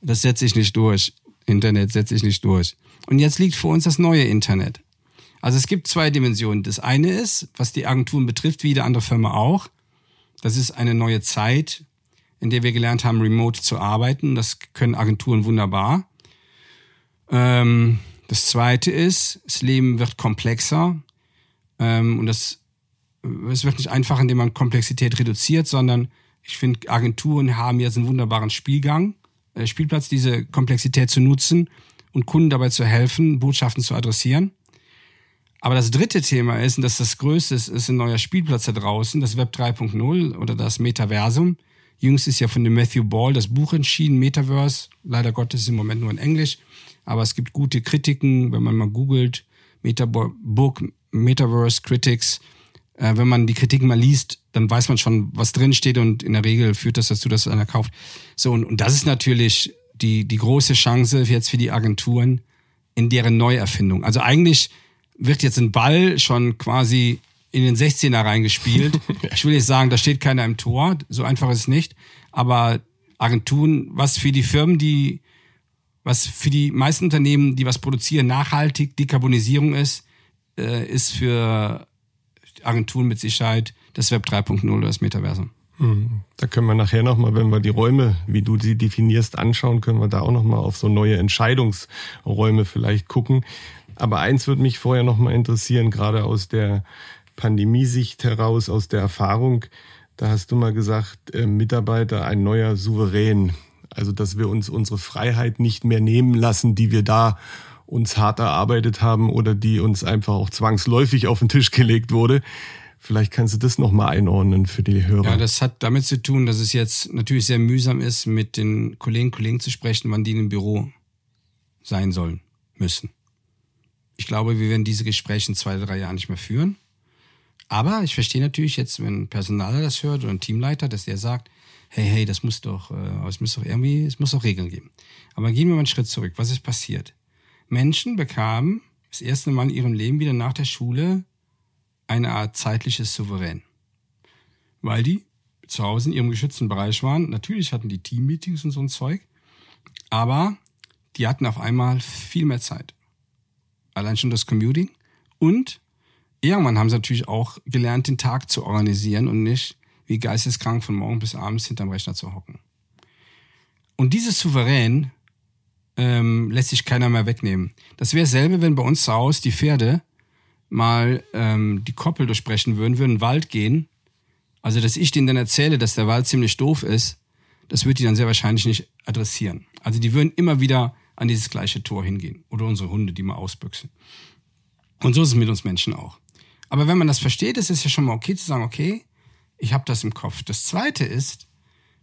Das setze ich nicht durch. Internet setze ich nicht durch. Und jetzt liegt vor uns das neue Internet. Also es gibt zwei Dimensionen. Das eine ist, was die Agenturen betrifft, wie jede andere Firma auch. Das ist eine neue Zeit, in der wir gelernt haben, remote zu arbeiten. Das können Agenturen wunderbar. Ähm, das zweite ist, das Leben wird komplexer. Ähm, und das es wird nicht einfach, indem man Komplexität reduziert, sondern ich finde, Agenturen haben jetzt einen wunderbaren Spielgang, Spielplatz, diese Komplexität zu nutzen und Kunden dabei zu helfen, Botschaften zu adressieren. Aber das dritte Thema ist, und das ist das größte, ist, ein neuer Spielplatz da draußen, das Web 3.0 oder das Metaversum. Jüngst ist ja von dem Matthew Ball das Buch entschieden, Metaverse. Leider Gottes im Moment nur in Englisch. Aber es gibt gute Kritiken, wenn man mal googelt. Metabook, Metaverse Critics. Äh, wenn man die Kritiken mal liest, dann weiß man schon, was drin steht und in der Regel führt das dazu, dass einer kauft. So, und, und das ist natürlich die, die große Chance jetzt für die Agenturen in deren Neuerfindung. Also eigentlich wird jetzt ein Ball schon quasi in den 16er reingespielt. Ich will nicht sagen, da steht keiner im Tor, so einfach ist es nicht. Aber Agenturen, was für die Firmen, die, was für die meisten Unternehmen, die was produzieren, nachhaltig Dekarbonisierung ist, äh, ist für Agenturen mit Sicherheit das Web 3.0 oder das Metaversum. Hm. Da können wir nachher nochmal, wenn wir die Räume, wie du sie definierst, anschauen, können wir da auch nochmal auf so neue Entscheidungsräume vielleicht gucken. Aber eins würde mich vorher nochmal interessieren, gerade aus der Pandemiesicht heraus, aus der Erfahrung. Da hast du mal gesagt, äh, Mitarbeiter, ein neuer Souverän. Also, dass wir uns unsere Freiheit nicht mehr nehmen lassen, die wir da uns hart erarbeitet haben oder die uns einfach auch zwangsläufig auf den Tisch gelegt wurde. Vielleicht kannst du das nochmal einordnen für die Hörer. Ja, das hat damit zu tun, dass es jetzt natürlich sehr mühsam ist, mit den Kollegen Kollegen zu sprechen, wann die im Büro sein sollen, müssen. Ich glaube, wir werden diese Gespräche in zwei, drei Jahren nicht mehr führen. Aber ich verstehe natürlich jetzt, wenn ein Personaler das hört oder ein Teamleiter, dass der sagt, hey, hey, das muss doch, äh, es muss doch irgendwie, es muss doch Regeln geben. Aber gehen wir mal einen Schritt zurück. Was ist passiert? Menschen bekamen das erste Mal in ihrem Leben wieder nach der Schule eine Art zeitliches Souverän. Weil die zu Hause in ihrem geschützten Bereich waren. Natürlich hatten die Teammeetings und so ein Zeug. Aber die hatten auf einmal viel mehr Zeit allein schon das Commuting. Und irgendwann haben sie natürlich auch gelernt, den Tag zu organisieren und nicht wie geisteskrank von morgen bis abends hinterm Rechner zu hocken. Und dieses Souverän ähm, lässt sich keiner mehr wegnehmen. Das wäre dasselbe, wenn bei uns zu Hause die Pferde mal ähm, die Koppel durchbrechen würden, würden in den Wald gehen. Also, dass ich denen dann erzähle, dass der Wald ziemlich doof ist, das würde die dann sehr wahrscheinlich nicht adressieren. Also, die würden immer wieder an dieses gleiche Tor hingehen. Oder unsere Hunde, die mal ausbüchsen. Und so ist es mit uns Menschen auch. Aber wenn man das versteht, ist es ja schon mal okay zu sagen, okay, ich habe das im Kopf. Das Zweite ist,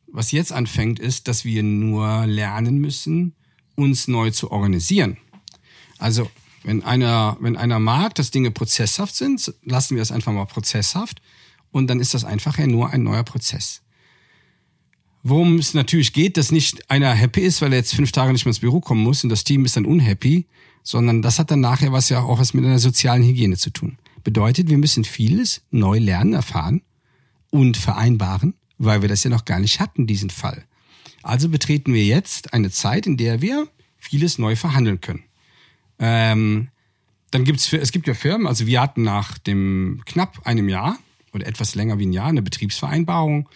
was jetzt anfängt, ist, dass wir nur lernen müssen, uns neu zu organisieren. Also wenn einer, wenn einer mag, dass Dinge prozesshaft sind, lassen wir es einfach mal prozesshaft und dann ist das einfach ja nur ein neuer Prozess. Worum es natürlich geht, dass nicht einer happy ist, weil er jetzt fünf Tage nicht mehr ins Büro kommen muss und das Team ist dann unhappy, sondern das hat dann nachher was ja auch was mit einer sozialen Hygiene zu tun. Bedeutet, wir müssen vieles neu lernen, erfahren und vereinbaren, weil wir das ja noch gar nicht hatten, diesen Fall. Also betreten wir jetzt eine Zeit, in der wir vieles neu verhandeln können. Ähm, dann gibt's es gibt ja Firmen, also wir hatten nach dem knapp einem Jahr oder etwas länger wie ein Jahr eine Betriebsvereinbarung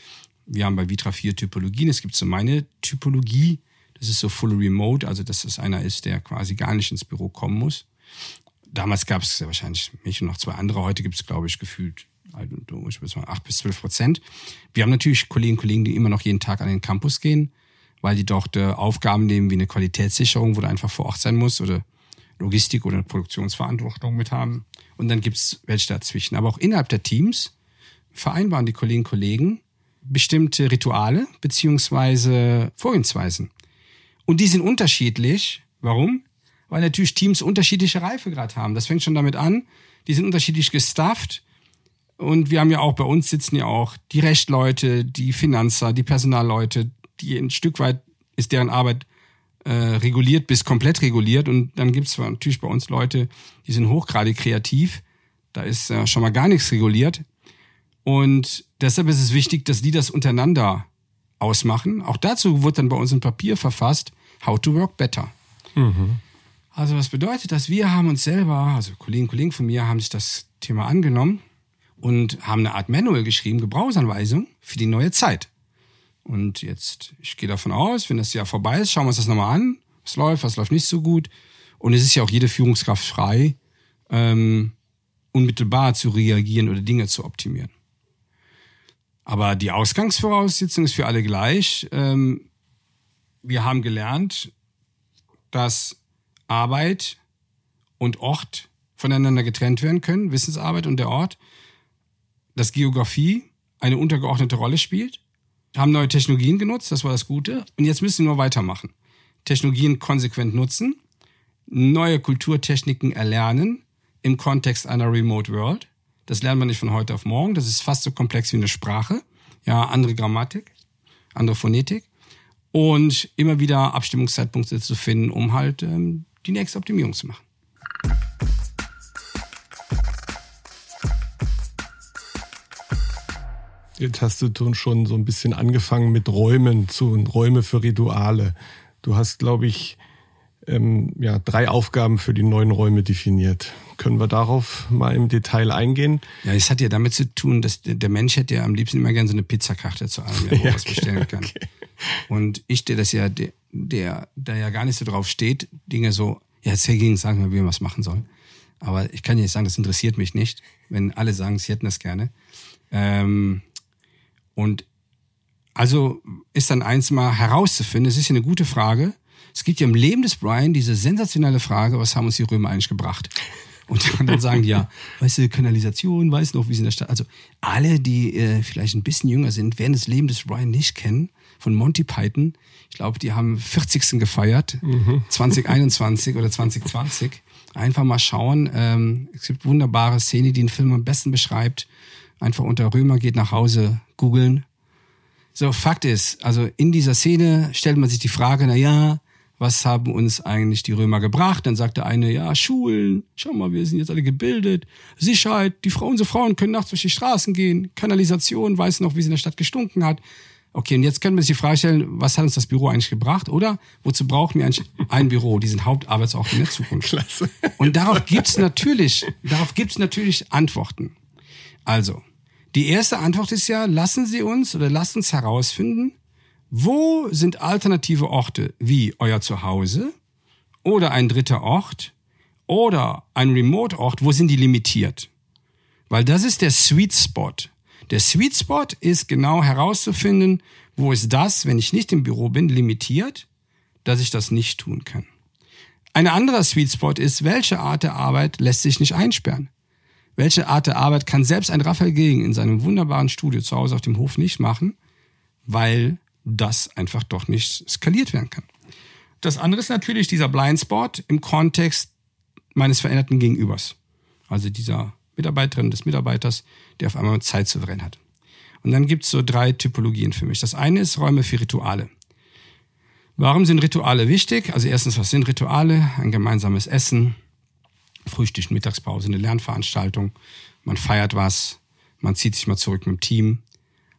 wir haben bei Vitra vier Typologien. Es gibt so meine Typologie. Das ist so full remote, also dass es einer ist, der quasi gar nicht ins Büro kommen muss. Damals gab es ja wahrscheinlich mich und noch zwei andere. Heute gibt es, glaube ich, gefühlt ich würde sagen, acht bis zwölf Prozent. Wir haben natürlich Kolleginnen und Kollegen, die immer noch jeden Tag an den Campus gehen, weil die dort Aufgaben nehmen wie eine Qualitätssicherung, wo du einfach vor Ort sein musst oder Logistik oder Produktionsverantwortung mit haben. Und dann gibt es welche dazwischen. Aber auch innerhalb der Teams vereinbaren die Kolleginnen und Kollegen, bestimmte Rituale beziehungsweise Vorgehensweisen. Und die sind unterschiedlich. Warum? Weil natürlich Teams unterschiedliche Reifegrad haben. Das fängt schon damit an. Die sind unterschiedlich gestafft. Und wir haben ja auch, bei uns sitzen ja auch die Rechtleute, die Finanzer, die Personalleute, die ein Stück weit ist deren Arbeit äh, reguliert bis komplett reguliert. Und dann gibt es natürlich bei uns Leute, die sind hochgradig kreativ. Da ist äh, schon mal gar nichts reguliert. Und deshalb ist es wichtig, dass die das untereinander ausmachen. Auch dazu wird dann bei uns ein Papier verfasst, How to Work Better. Mhm. Also was bedeutet das? Wir haben uns selber, also Kollegen und Kollegen von mir haben sich das Thema angenommen und haben eine Art Manual geschrieben, Gebrauchsanweisung für die neue Zeit. Und jetzt, ich gehe davon aus, wenn das Jahr vorbei ist, schauen wir uns das nochmal an. Was läuft, was läuft nicht so gut. Und es ist ja auch jede Führungskraft frei, ähm, unmittelbar zu reagieren oder Dinge zu optimieren. Aber die Ausgangsvoraussetzung ist für alle gleich. Ähm, wir haben gelernt, dass Arbeit und Ort voneinander getrennt werden können, Wissensarbeit und der Ort, dass Geografie eine untergeordnete Rolle spielt, haben neue Technologien genutzt, das war das Gute, und jetzt müssen wir nur weitermachen. Technologien konsequent nutzen, neue Kulturtechniken erlernen im Kontext einer Remote World. Das lernt man nicht von heute auf morgen, das ist fast so komplex wie eine Sprache, ja, andere Grammatik, andere Phonetik und immer wieder Abstimmungszeitpunkte zu finden, um halt ähm, die nächste Optimierung zu machen. Jetzt hast du schon so ein bisschen angefangen mit Räumen zu Räume für Rituale. Du hast, glaube ich, ähm, ja, drei Aufgaben für die neuen Räume definiert. Können wir darauf mal im Detail eingehen? Ja, es hat ja damit zu tun, dass der Mensch hätte ja am liebsten immer gerne so eine Pizzakarte zu allem, wo ja, was bestellen kann. Okay. Und ich, der das ja, der, der da ja gar nicht so drauf steht, Dinge so, ja, sehr gegen sagen wir, wie man was machen soll. Aber ich kann ja nicht sagen, das interessiert mich nicht, wenn alle sagen, sie hätten das gerne. Ähm, und also ist dann eins mal herauszufinden, es ist ja eine gute Frage. Es geht ja im Leben des Brian diese sensationelle Frage, was haben uns die Römer eigentlich gebracht? Und dann sagen die ja, weißt du, Kanalisation, weißt du noch, wie sie in der Stadt. Also alle, die äh, vielleicht ein bisschen jünger sind, werden das Leben des Brian nicht kennen, von Monty Python. Ich glaube, die haben 40. gefeiert, mhm. 2021 oder 2020. Einfach mal schauen. Ähm, es gibt wunderbare Szene, die den Film am besten beschreibt. Einfach unter Römer geht nach Hause googeln. So, Fakt ist, also in dieser Szene stellt man sich die Frage, na ja, was haben uns eigentlich die Römer gebracht? Dann sagt der eine, ja, Schulen, schau mal, wir sind jetzt alle gebildet, Sicherheit, die Frauen, unsere Frauen können nachts durch die Straßen gehen, Kanalisation, weiß noch, wie sie in der Stadt gestunken hat. Okay, und jetzt können wir uns die Frage stellen, was hat uns das Büro eigentlich gebracht? Oder wozu brauchen wir eigentlich ein Büro, diesen Hauptarbeitsort in der Zukunft? Klasse. Und darauf gibt's natürlich, darauf gibt's natürlich Antworten. Also, die erste Antwort ist ja, lassen Sie uns oder lasst uns herausfinden, wo sind alternative Orte wie euer Zuhause oder ein dritter Ort oder ein Remote-Ort, wo sind die limitiert? Weil das ist der Sweet Spot. Der Sweet Spot ist genau herauszufinden, wo ist das, wenn ich nicht im Büro bin, limitiert, dass ich das nicht tun kann. Ein anderer Sweet Spot ist, welche Art der Arbeit lässt sich nicht einsperren? Welche Art der Arbeit kann selbst ein Raphael Gegen in seinem wunderbaren Studio zu Hause auf dem Hof nicht machen, weil das einfach doch nicht skaliert werden kann. Das andere ist natürlich dieser Blindspot im Kontext meines veränderten Gegenübers. Also dieser Mitarbeiterin des Mitarbeiters, der auf einmal Zeit souverän hat. Und dann gibt's so drei Typologien für mich. Das eine ist Räume für Rituale. Warum sind Rituale wichtig? Also erstens, was sind Rituale? Ein gemeinsames Essen, Frühstück, Mittagspause, eine Lernveranstaltung, man feiert was, man zieht sich mal zurück mit dem Team.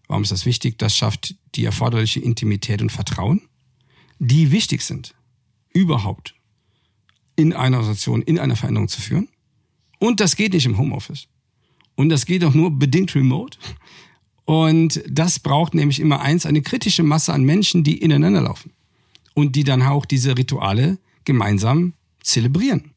Warum ist das wichtig? Das schafft die erforderliche Intimität und Vertrauen, die wichtig sind, überhaupt in einer Organisation, in einer Veränderung zu führen. Und das geht nicht im Homeoffice. Und das geht auch nur bedingt remote. Und das braucht nämlich immer eins, eine kritische Masse an Menschen, die ineinander laufen. Und die dann auch diese Rituale gemeinsam zelebrieren.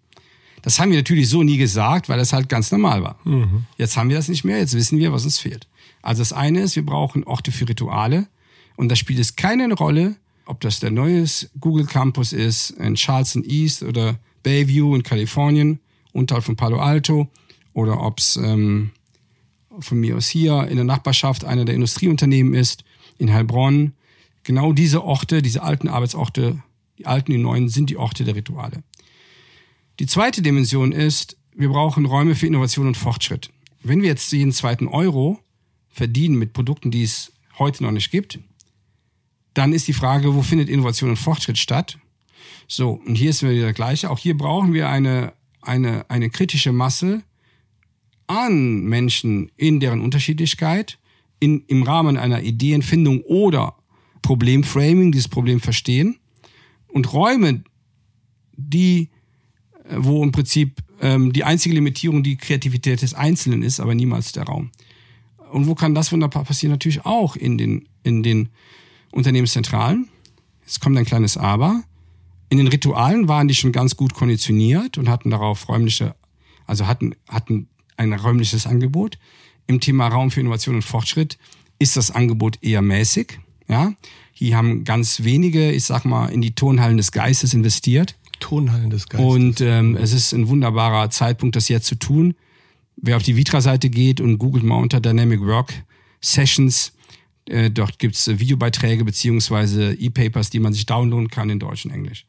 Das haben wir natürlich so nie gesagt, weil das halt ganz normal war. Mhm. Jetzt haben wir das nicht mehr, jetzt wissen wir, was uns fehlt. Also das eine ist, wir brauchen Orte für Rituale und da spielt es keine Rolle, ob das der neue Google Campus ist in Charleston East oder Bayview in Kalifornien, unterhalb von Palo Alto oder ob es ähm, von mir aus hier in der Nachbarschaft einer der Industrieunternehmen ist, in Heilbronn. Genau diese Orte, diese alten Arbeitsorte, die alten, die neuen, sind die Orte der Rituale. Die zweite Dimension ist, wir brauchen Räume für Innovation und Fortschritt. Wenn wir jetzt jeden zweiten Euro verdienen mit Produkten, die es heute noch nicht gibt, dann ist die Frage, wo findet Innovation und Fortschritt statt? So, und hier ist wieder das Gleiche. Auch hier brauchen wir eine, eine, eine kritische Masse an Menschen in deren Unterschiedlichkeit, in, im Rahmen einer Ideenfindung oder Problemframing, dieses Problem verstehen und Räume, die wo im Prinzip ähm, die einzige Limitierung die Kreativität des Einzelnen ist, aber niemals der Raum. Und wo kann das wunderbar passieren? Natürlich auch in den, in den Unternehmenszentralen. Jetzt kommt ein kleines Aber. In den Ritualen waren die schon ganz gut konditioniert und hatten darauf räumliche, also hatten, hatten ein räumliches Angebot. Im Thema Raum für Innovation und Fortschritt ist das Angebot eher mäßig. Ja, hier haben ganz wenige, ich sag mal, in die Tonhallen des Geistes investiert. Tonhallen des Geistes. Und ähm, es ist ein wunderbarer Zeitpunkt, das jetzt zu tun. Wer auf die Vitra-Seite geht und googelt mal unter Dynamic Work Sessions, äh, dort gibt's äh, Videobeiträge beziehungsweise E-Papers, die man sich downloaden kann in Deutsch und Englisch.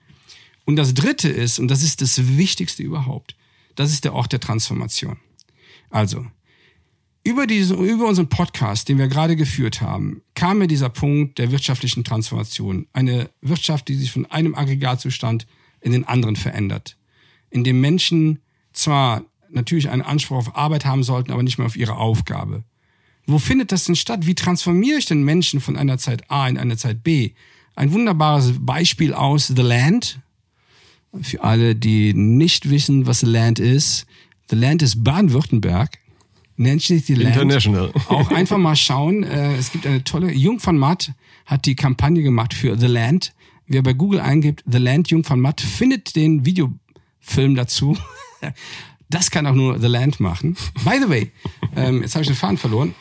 Und das Dritte ist, und das ist das Wichtigste überhaupt, das ist der Ort der Transformation. Also, über, diese, über unseren Podcast, den wir gerade geführt haben, kam mir dieser Punkt der wirtschaftlichen Transformation. Eine Wirtschaft, die sich von einem Aggregatzustand in den anderen verändert. In dem Menschen zwar natürlich einen Anspruch auf Arbeit haben sollten, aber nicht mehr auf ihre Aufgabe. Wo findet das denn statt? Wie transformiere ich den Menschen von einer Zeit A in eine Zeit B? Ein wunderbares Beispiel aus The Land. Für alle, die nicht wissen, was The Land ist. The Land ist Baden-Württemberg. Nennt sich die Land. International. Auch einfach mal schauen. Äh, Es gibt eine tolle, Jung von Matt hat die Kampagne gemacht für The Land. Wer bei Google eingibt, The Land Jung von Matt, findet den Videofilm dazu. Das kann auch nur The Land machen. By the way, ähm, jetzt habe ich den Faden verloren.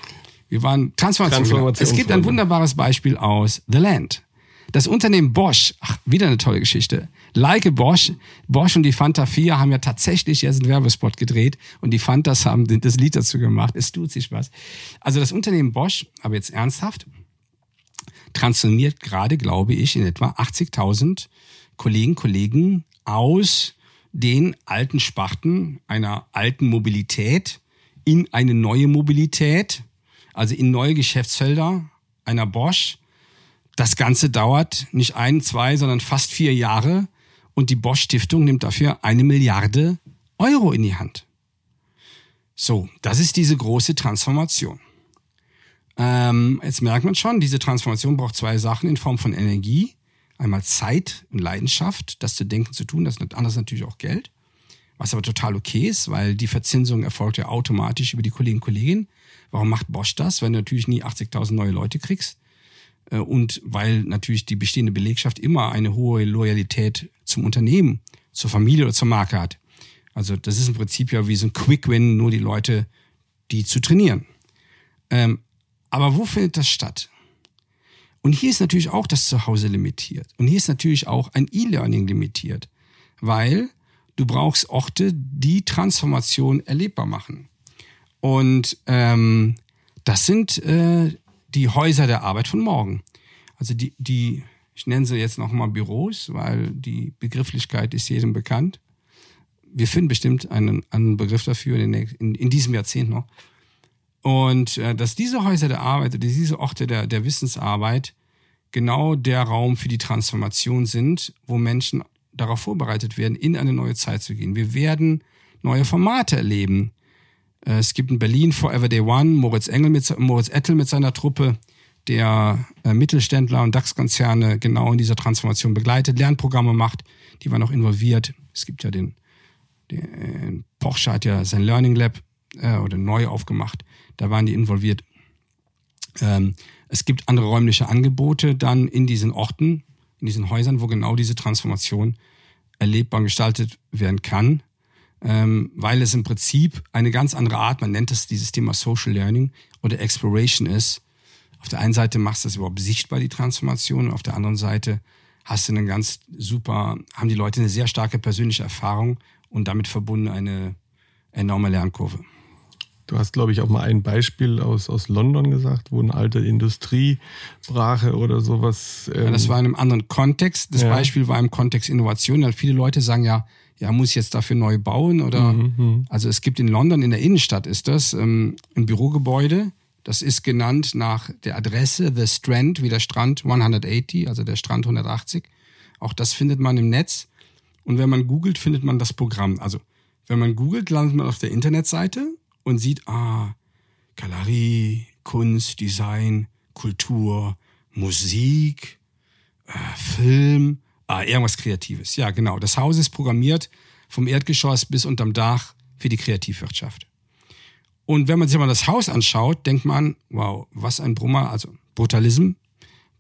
Wir waren Transformation. Transformationsrunde. Es gibt ein wunderbares Beispiel aus The Land. Das Unternehmen Bosch, ach, wieder eine tolle Geschichte. Like Bosch, Bosch und die Fanta 4 haben ja tatsächlich jetzt einen Werbespot gedreht und die Fantas haben das Lied dazu gemacht. Es tut sich was. Also das Unternehmen Bosch, aber jetzt ernsthaft, transformiert gerade, glaube ich, in etwa 80.000 Kollegen, Kollegen aus den alten Sparten einer alten Mobilität in eine neue Mobilität, also in neue Geschäftsfelder einer Bosch. Das Ganze dauert nicht ein, zwei, sondern fast vier Jahre und die Bosch Stiftung nimmt dafür eine Milliarde Euro in die Hand. So, das ist diese große Transformation. Ähm, jetzt merkt man schon, diese Transformation braucht zwei Sachen in Form von Energie. Einmal Zeit und Leidenschaft, das zu denken, zu tun, das anders natürlich auch Geld. Was aber total okay ist, weil die Verzinsung erfolgt ja automatisch über die Kollegen und Kolleginnen. Warum macht Bosch das, wenn du natürlich nie 80.000 neue Leute kriegst? Äh, Und weil natürlich die bestehende Belegschaft immer eine hohe Loyalität zum Unternehmen, zur Familie oder zur Marke hat. Also das ist im Prinzip ja wie so ein Quick-Win, nur die Leute, die zu trainieren. Ähm, aber wo findet das statt? Und hier ist natürlich auch das Zuhause limitiert. Und hier ist natürlich auch ein E-Learning limitiert, weil du brauchst Orte, die Transformation erlebbar machen. Und ähm, das sind äh, die Häuser der Arbeit von morgen. Also die, die ich nenne sie jetzt nochmal Büros, weil die Begrifflichkeit ist jedem bekannt. Wir finden bestimmt einen, einen Begriff dafür in, den, in, in diesem Jahrzehnt noch. Und äh, dass diese Häuser der Arbeit, diese Orte der, der Wissensarbeit genau der Raum für die Transformation sind, wo Menschen darauf vorbereitet werden, in eine neue Zeit zu gehen. Wir werden neue Formate erleben. Äh, Es gibt in Berlin Forever Day One, Moritz Engel mit, Moritz Ettel mit seiner Truppe, der äh, Mittelständler und DAX-Konzerne genau in dieser Transformation begleitet, Lernprogramme macht, die waren auch involviert. Es gibt ja den, den Porsche hat ja sein Learning Lab äh, oder neu aufgemacht, da waren die involviert. Ähm, es gibt andere räumliche Angebote dann in diesen Orten, in diesen Häusern, wo genau diese Transformation erlebbar gestaltet werden kann, ähm, weil es im Prinzip eine ganz andere Art, man nennt es dieses Thema Social Learning oder Exploration ist. Auf der einen Seite machst du das überhaupt sichtbar, die Transformation, und auf der anderen Seite hast du eine ganz super, haben die Leute eine sehr starke persönliche Erfahrung und damit verbunden eine enorme Lernkurve. Du hast, glaube ich, auch mal ein Beispiel aus, aus London gesagt, wo eine alte Industriebrache oder sowas. Ähm, Ja, das war in einem anderen Kontext. Das Ja. Beispiel war im Kontext Innovation. Weil viele Leute sagen ja, ja, muss ich jetzt dafür neu bauen oder? Mhm, Also es gibt in London in der Innenstadt ist das ähm, ein Bürogebäude. Das ist genannt nach der Adresse The Strand, wie der Strand 180, also der Strand 180. Auch das findet man im Netz. Und wenn man googelt, findet man das Programm. Also wenn man googelt, landet man auf der Internetseite und sieht, ah, Galerie, Kunst, Design, Kultur, Musik, äh, Film, ah, irgendwas Kreatives. Ja, genau. Das Haus ist programmiert vom Erdgeschoss bis unterm Dach für die Kreativwirtschaft. Und wenn man sich mal das Haus anschaut, denkt man, wow, was ein Brummer, also Brutalism,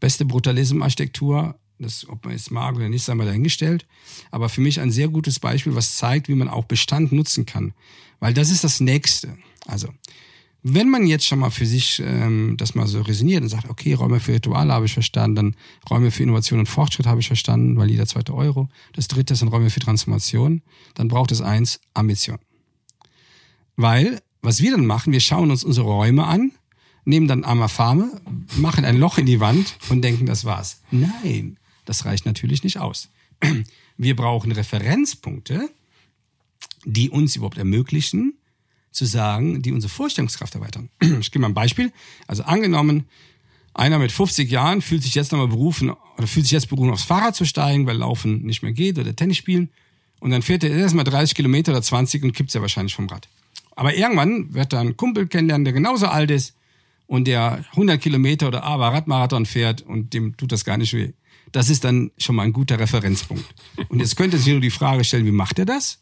beste Brutalism-Architektur Das, ob man es mag oder nicht, sei mal dahingestellt. Aber für mich ein sehr gutes Beispiel, was zeigt, wie man auch Bestand nutzen kann. Weil das ist das Nächste. Also, wenn man jetzt schon mal für sich ähm, das mal so resoniert und sagt, okay, Räume für Rituale habe ich verstanden, dann Räume für Innovation und Fortschritt habe ich verstanden, weil jeder zweite Euro. Das dritte sind Räume für Transformation. Dann braucht es eins, Ambition. Weil, was wir dann machen, wir schauen uns unsere Räume an, nehmen dann Amafame, machen ein Loch in die Wand und denken, das war's. Nein, das reicht natürlich nicht aus. Wir brauchen Referenzpunkte, die uns überhaupt ermöglichen, zu sagen, die unsere Vorstellungskraft erweitern. Ich gebe mal ein Beispiel. Also angenommen, einer mit 50 Jahren fühlt sich jetzt nochmal berufen oder fühlt sich jetzt berufen, aufs Fahrrad zu steigen, weil Laufen nicht mehr geht oder Tennis spielen. Und dann fährt er erstmal 30 Kilometer oder 20 und kippt ja wahrscheinlich vom Rad. Aber irgendwann wird er einen Kumpel kennenlernen, der genauso alt ist und der 100 Kilometer oder aber Radmarathon fährt und dem tut das gar nicht weh. Das ist dann schon mal ein guter Referenzpunkt. Und jetzt könnte sich nur die Frage stellen, wie macht er das?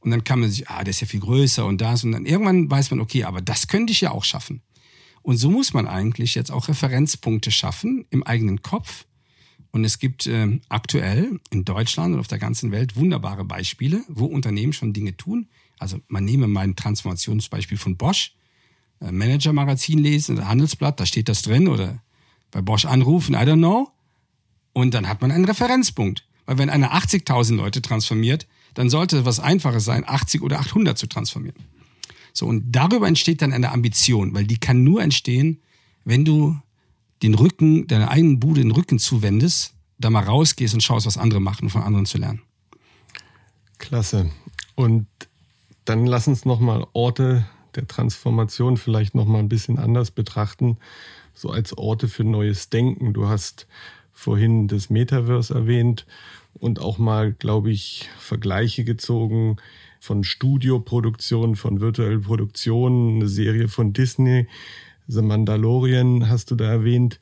Und dann kann man sich, ah, der ist ja viel größer und das. Und dann irgendwann weiß man, okay, aber das könnte ich ja auch schaffen. Und so muss man eigentlich jetzt auch Referenzpunkte schaffen im eigenen Kopf. Und es gibt äh, aktuell in Deutschland und auf der ganzen Welt wunderbare Beispiele, wo Unternehmen schon Dinge tun. Also man nehme mein Transformationsbeispiel von Bosch, äh, Manager-Magazin lesen Handelsblatt, da steht das drin oder bei Bosch anrufen, I don't know. Und dann hat man einen Referenzpunkt. Weil wenn einer 80.000 Leute transformiert, dann sollte es was Einfaches sein, 80 oder 800 zu transformieren. So, und darüber entsteht dann eine Ambition, weil die kann nur entstehen, wenn du den Rücken, deiner eigenen Bude den Rücken zuwendest, da mal rausgehst und schaust, was andere machen, um von anderen zu lernen. Klasse. Und dann lass uns nochmal Orte der Transformation vielleicht nochmal ein bisschen anders betrachten, so als Orte für neues Denken. Du hast vorhin das Metaverse erwähnt und auch mal, glaube ich, Vergleiche gezogen von Studioproduktionen, von virtuellen Produktionen, eine Serie von Disney, The Mandalorian hast du da erwähnt.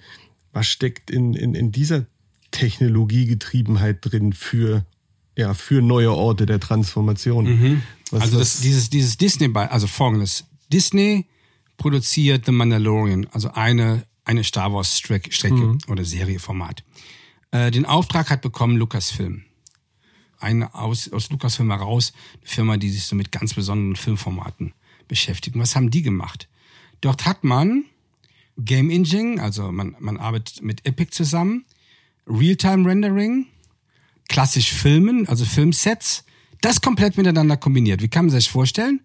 Was steckt in, in, in dieser Technologiegetriebenheit drin für, ja, für neue Orte der Transformation? Mhm. also das, dieses, dieses Disney, also folgendes. Disney produziert The Mandalorian, also eine, eine Star Wars Strecke, mhm. oder Serieformat. Äh, den Auftrag hat bekommen Lucasfilm. Eine aus, aus Lucasfilm heraus, eine Firma, die sich so mit ganz besonderen Filmformaten beschäftigt. Was haben die gemacht? Dort hat man Game Engine, also man, man arbeitet mit Epic zusammen, Realtime Rendering, klassisch Filmen, also Filmsets, das komplett miteinander kombiniert. Wie kann man sich vorstellen?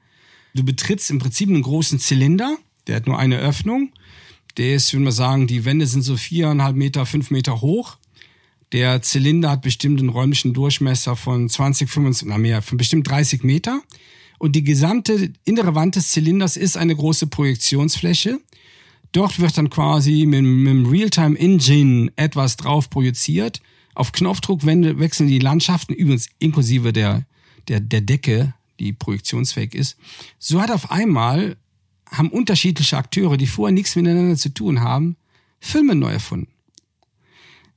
Du betrittst im Prinzip einen großen Zylinder, der hat nur eine Öffnung. Der ist, würde man sagen, die Wände sind so viereinhalb Meter, fünf Meter hoch. Der Zylinder hat bestimmt einen räumlichen Durchmesser von 20, 25, na mehr, von bestimmt 30 Meter. Und die gesamte innere Wand des Zylinders ist eine große Projektionsfläche. Dort wird dann quasi mit, mit dem Realtime Engine etwas drauf projiziert. Auf Knopfdruck wechseln die Landschaften, übrigens inklusive der, der, der Decke, die projektionsfähig ist. So hat auf einmal, haben unterschiedliche Akteure, die vorher nichts miteinander zu tun haben, Filme neu erfunden.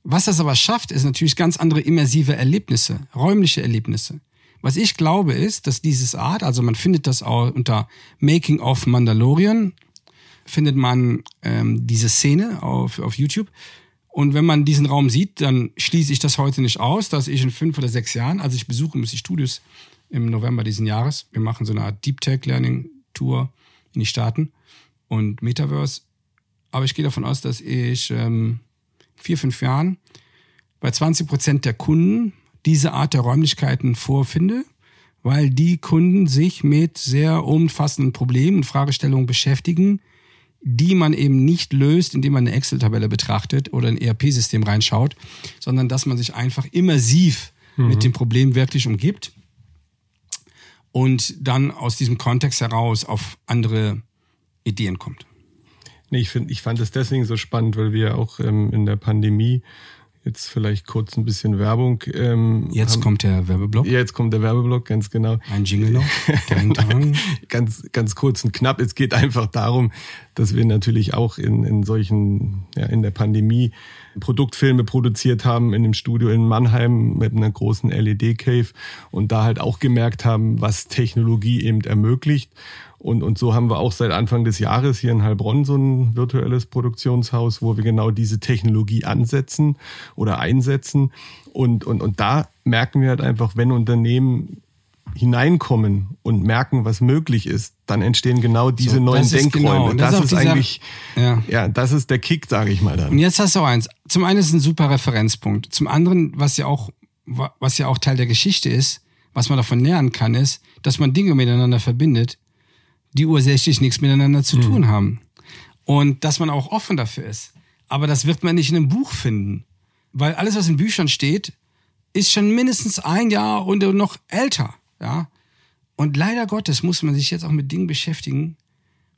Was das aber schafft, ist natürlich ganz andere immersive Erlebnisse, räumliche Erlebnisse. Was ich glaube ist, dass dieses Art, also man findet das auch unter Making of Mandalorian, findet man ähm, diese Szene auf, auf YouTube. Und wenn man diesen Raum sieht, dann schließe ich das heute nicht aus, dass ich in fünf oder sechs Jahren, also ich besuche die Studios im November diesen Jahres, wir machen so eine Art Deep Tech Learning Tour in die Staaten und Metaverse. Aber ich gehe davon aus, dass ich ähm, vier, fünf Jahren bei 20 Prozent der Kunden diese Art der Räumlichkeiten vorfinde, weil die Kunden sich mit sehr umfassenden Problemen und Fragestellungen beschäftigen, die man eben nicht löst, indem man eine Excel-Tabelle betrachtet oder ein ERP-System reinschaut, sondern dass man sich einfach immersiv mhm. mit dem Problem wirklich umgibt und dann aus diesem Kontext heraus auf andere Ideen kommt. Nee, ich, find, ich fand es deswegen so spannend, weil wir auch ähm, in der Pandemie Jetzt vielleicht kurz ein bisschen Werbung. Ähm, jetzt haben, kommt der Werbeblock. Jetzt kommt der Werbeblock, ganz genau. Ein Jingle noch. ganz, ganz kurz und knapp. Es geht einfach darum, dass wir natürlich auch in, in solchen, ja, in der Pandemie Produktfilme produziert haben in dem Studio in Mannheim mit einer großen LED-Cave und da halt auch gemerkt haben, was Technologie eben ermöglicht Und, und so haben wir auch seit Anfang des Jahres hier in Heilbronn so ein virtuelles Produktionshaus, wo wir genau diese Technologie ansetzen oder einsetzen. Und, und, und da merken wir halt einfach, wenn Unternehmen hineinkommen und merken, was möglich ist, dann entstehen genau diese so, neuen Denkräume. Genau. Das, das, ist, ist eigentlich, ja. ja, das ist der Kick, sage ich mal dann. Und jetzt hast du auch eins. Zum einen ist es ein super Referenzpunkt. Zum anderen, was ja auch, was ja auch Teil der Geschichte ist, was man davon lernen kann, ist, dass man Dinge miteinander verbindet, die ursächlich nichts miteinander zu tun mhm. haben. Und dass man auch offen dafür ist. Aber das wird man nicht in einem Buch finden. Weil alles, was in Büchern steht, ist schon mindestens ein Jahr und noch älter. Ja. Und leider Gottes muss man sich jetzt auch mit Dingen beschäftigen,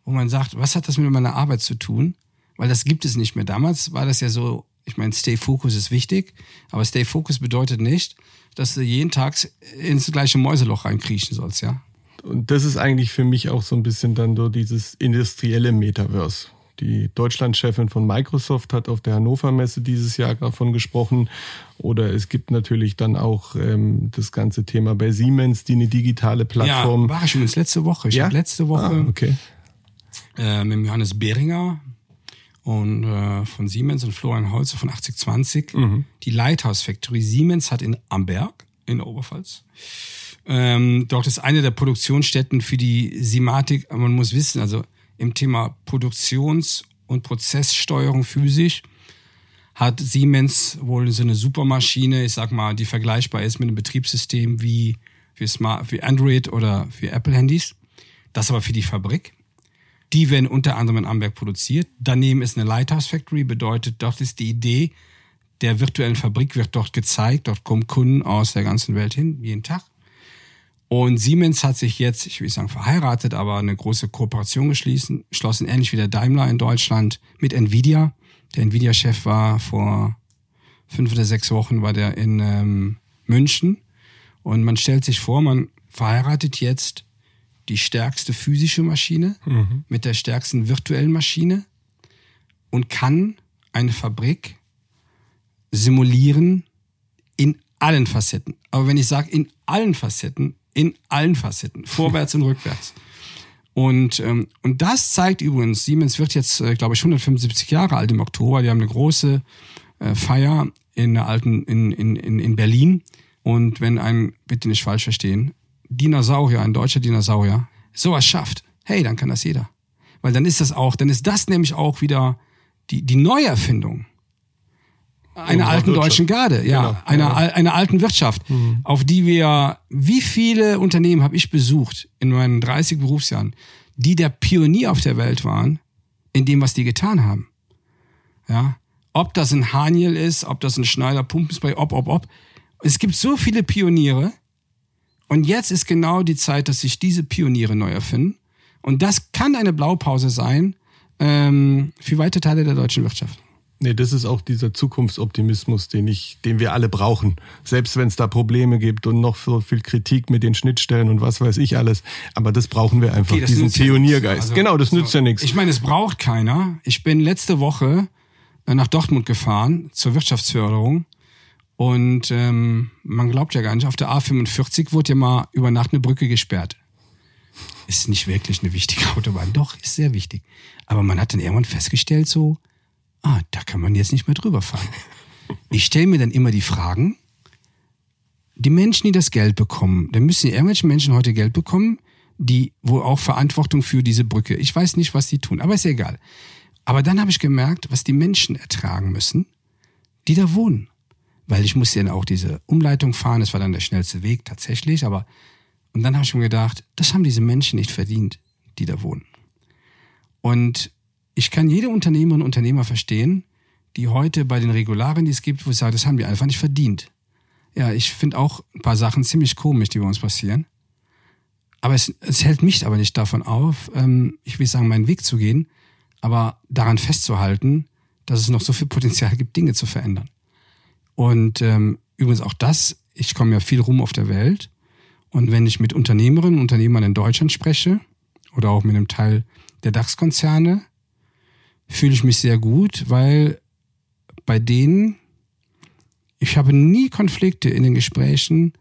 wo man sagt, was hat das mit meiner Arbeit zu tun? Weil das gibt es nicht mehr. Damals war das ja so, ich meine, Stay Focus ist wichtig, aber Stay Focus bedeutet nicht, dass du jeden Tag ins gleiche Mäuseloch reinkriechen sollst, ja. Und das ist eigentlich für mich auch so ein bisschen dann so dieses industrielle Metaverse. Die Deutschlandchefin von Microsoft hat auf der Hannover Messe dieses Jahr davon gesprochen. Oder es gibt natürlich dann auch ähm, das ganze Thema bei Siemens, die eine digitale Plattform. Ja, war ich übrigens letzte Woche. Ich ja? habe letzte Woche ah, okay. äh, mit Johannes Behringer und äh, von Siemens und Florian Holzer von 8020 mhm. die Lighthouse Factory Siemens hat in Amberg in der Oberpfalz. Ähm, dort ist eine der Produktionsstätten für die Simatik. Man muss wissen, also im Thema Produktions- und Prozesssteuerung physisch hat Siemens wohl so eine Supermaschine, ich sag mal, die vergleichbar ist mit einem Betriebssystem wie, wie, Smart, wie Android oder wie Apple-Handys. Das aber für die Fabrik. Die werden unter anderem in Amberg produziert. Daneben ist eine Lighthouse Factory, bedeutet, dort ist die Idee der virtuellen Fabrik wird dort gezeigt. Dort kommen Kunden aus der ganzen Welt hin, jeden Tag. Und Siemens hat sich jetzt, ich will sagen verheiratet, aber eine große Kooperation geschlossen, geschlossen, ähnlich wie der Daimler in Deutschland mit Nvidia. Der Nvidia-Chef war vor fünf oder sechs Wochen war der in ähm, München. Und man stellt sich vor, man verheiratet jetzt die stärkste physische Maschine mhm. mit der stärksten virtuellen Maschine und kann eine Fabrik simulieren in allen Facetten. Aber wenn ich sage in allen Facetten, in allen Facetten, vorwärts und rückwärts. Und, ähm, und das zeigt übrigens, Siemens wird jetzt, äh, glaube ich, 175 Jahre alt im Oktober. Die haben eine große äh, Feier in der alten, in, in, in, in Berlin. Und wenn ein, bitte nicht falsch verstehen, Dinosaurier, ein deutscher Dinosaurier, sowas schafft, hey, dann kann das jeder. Weil dann ist das auch, dann ist das nämlich auch wieder die, die Neuerfindung einer alten Wirtschaft. deutschen Garde, ja, genau. einer, ja. einer alten Wirtschaft, mhm. auf die wir, wie viele Unternehmen habe ich besucht in meinen 30 Berufsjahren, die der Pionier auf der Welt waren, in dem, was die getan haben. Ja, ob das ein Haniel ist, ob das ein Schneider Pumpenspray, ob, ob, ob. Es gibt so viele Pioniere. Und jetzt ist genau die Zeit, dass sich diese Pioniere neu erfinden. Und das kann eine Blaupause sein ähm, für weite Teile der deutschen Wirtschaft. Nee, das ist auch dieser Zukunftsoptimismus, den ich, den wir alle brauchen. Selbst wenn es da Probleme gibt und noch so viel Kritik mit den Schnittstellen und was weiß ich alles. Aber das brauchen wir einfach, okay, diesen Pioniergeist. Also, genau, das so, nützt ja nichts. Ich meine, es braucht keiner. Ich bin letzte Woche äh, nach Dortmund gefahren zur Wirtschaftsförderung. Und ähm, man glaubt ja gar nicht, auf der A45 wurde ja mal über Nacht eine Brücke gesperrt. Ist nicht wirklich eine wichtige Autobahn. Doch, ist sehr wichtig. Aber man hat dann irgendwann festgestellt, so, ah, da kann man jetzt nicht mehr drüber fahren. Ich stelle mir dann immer die Fragen, die Menschen, die das Geld bekommen, da müssen irgendwelche Menschen heute Geld bekommen, die wo auch Verantwortung für diese Brücke. Ich weiß nicht, was die tun, aber ist egal. Aber dann habe ich gemerkt, was die Menschen ertragen müssen, die da wohnen. Weil ich musste dann auch diese Umleitung fahren, das war dann der schnellste Weg tatsächlich, aber und dann habe ich mir gedacht, das haben diese Menschen nicht verdient, die da wohnen. Und ich kann jede Unternehmerin und Unternehmer verstehen, die heute bei den Regularien, die es gibt, wo ich sage, das haben wir einfach nicht verdient. Ja, ich finde auch ein paar Sachen ziemlich komisch, die bei uns passieren. Aber es, es hält mich aber nicht davon auf, ähm, ich will sagen, meinen Weg zu gehen, aber daran festzuhalten, dass es noch so viel Potenzial gibt, Dinge zu verändern. Und ähm, übrigens auch das, ich komme ja viel rum auf der Welt. Und wenn ich mit Unternehmerinnen und Unternehmern in Deutschland spreche oder auch mit einem Teil der DAX-Konzerne, fühle ich mich sehr gut, weil bei denen, ich habe nie Konflikte in den Gesprächen,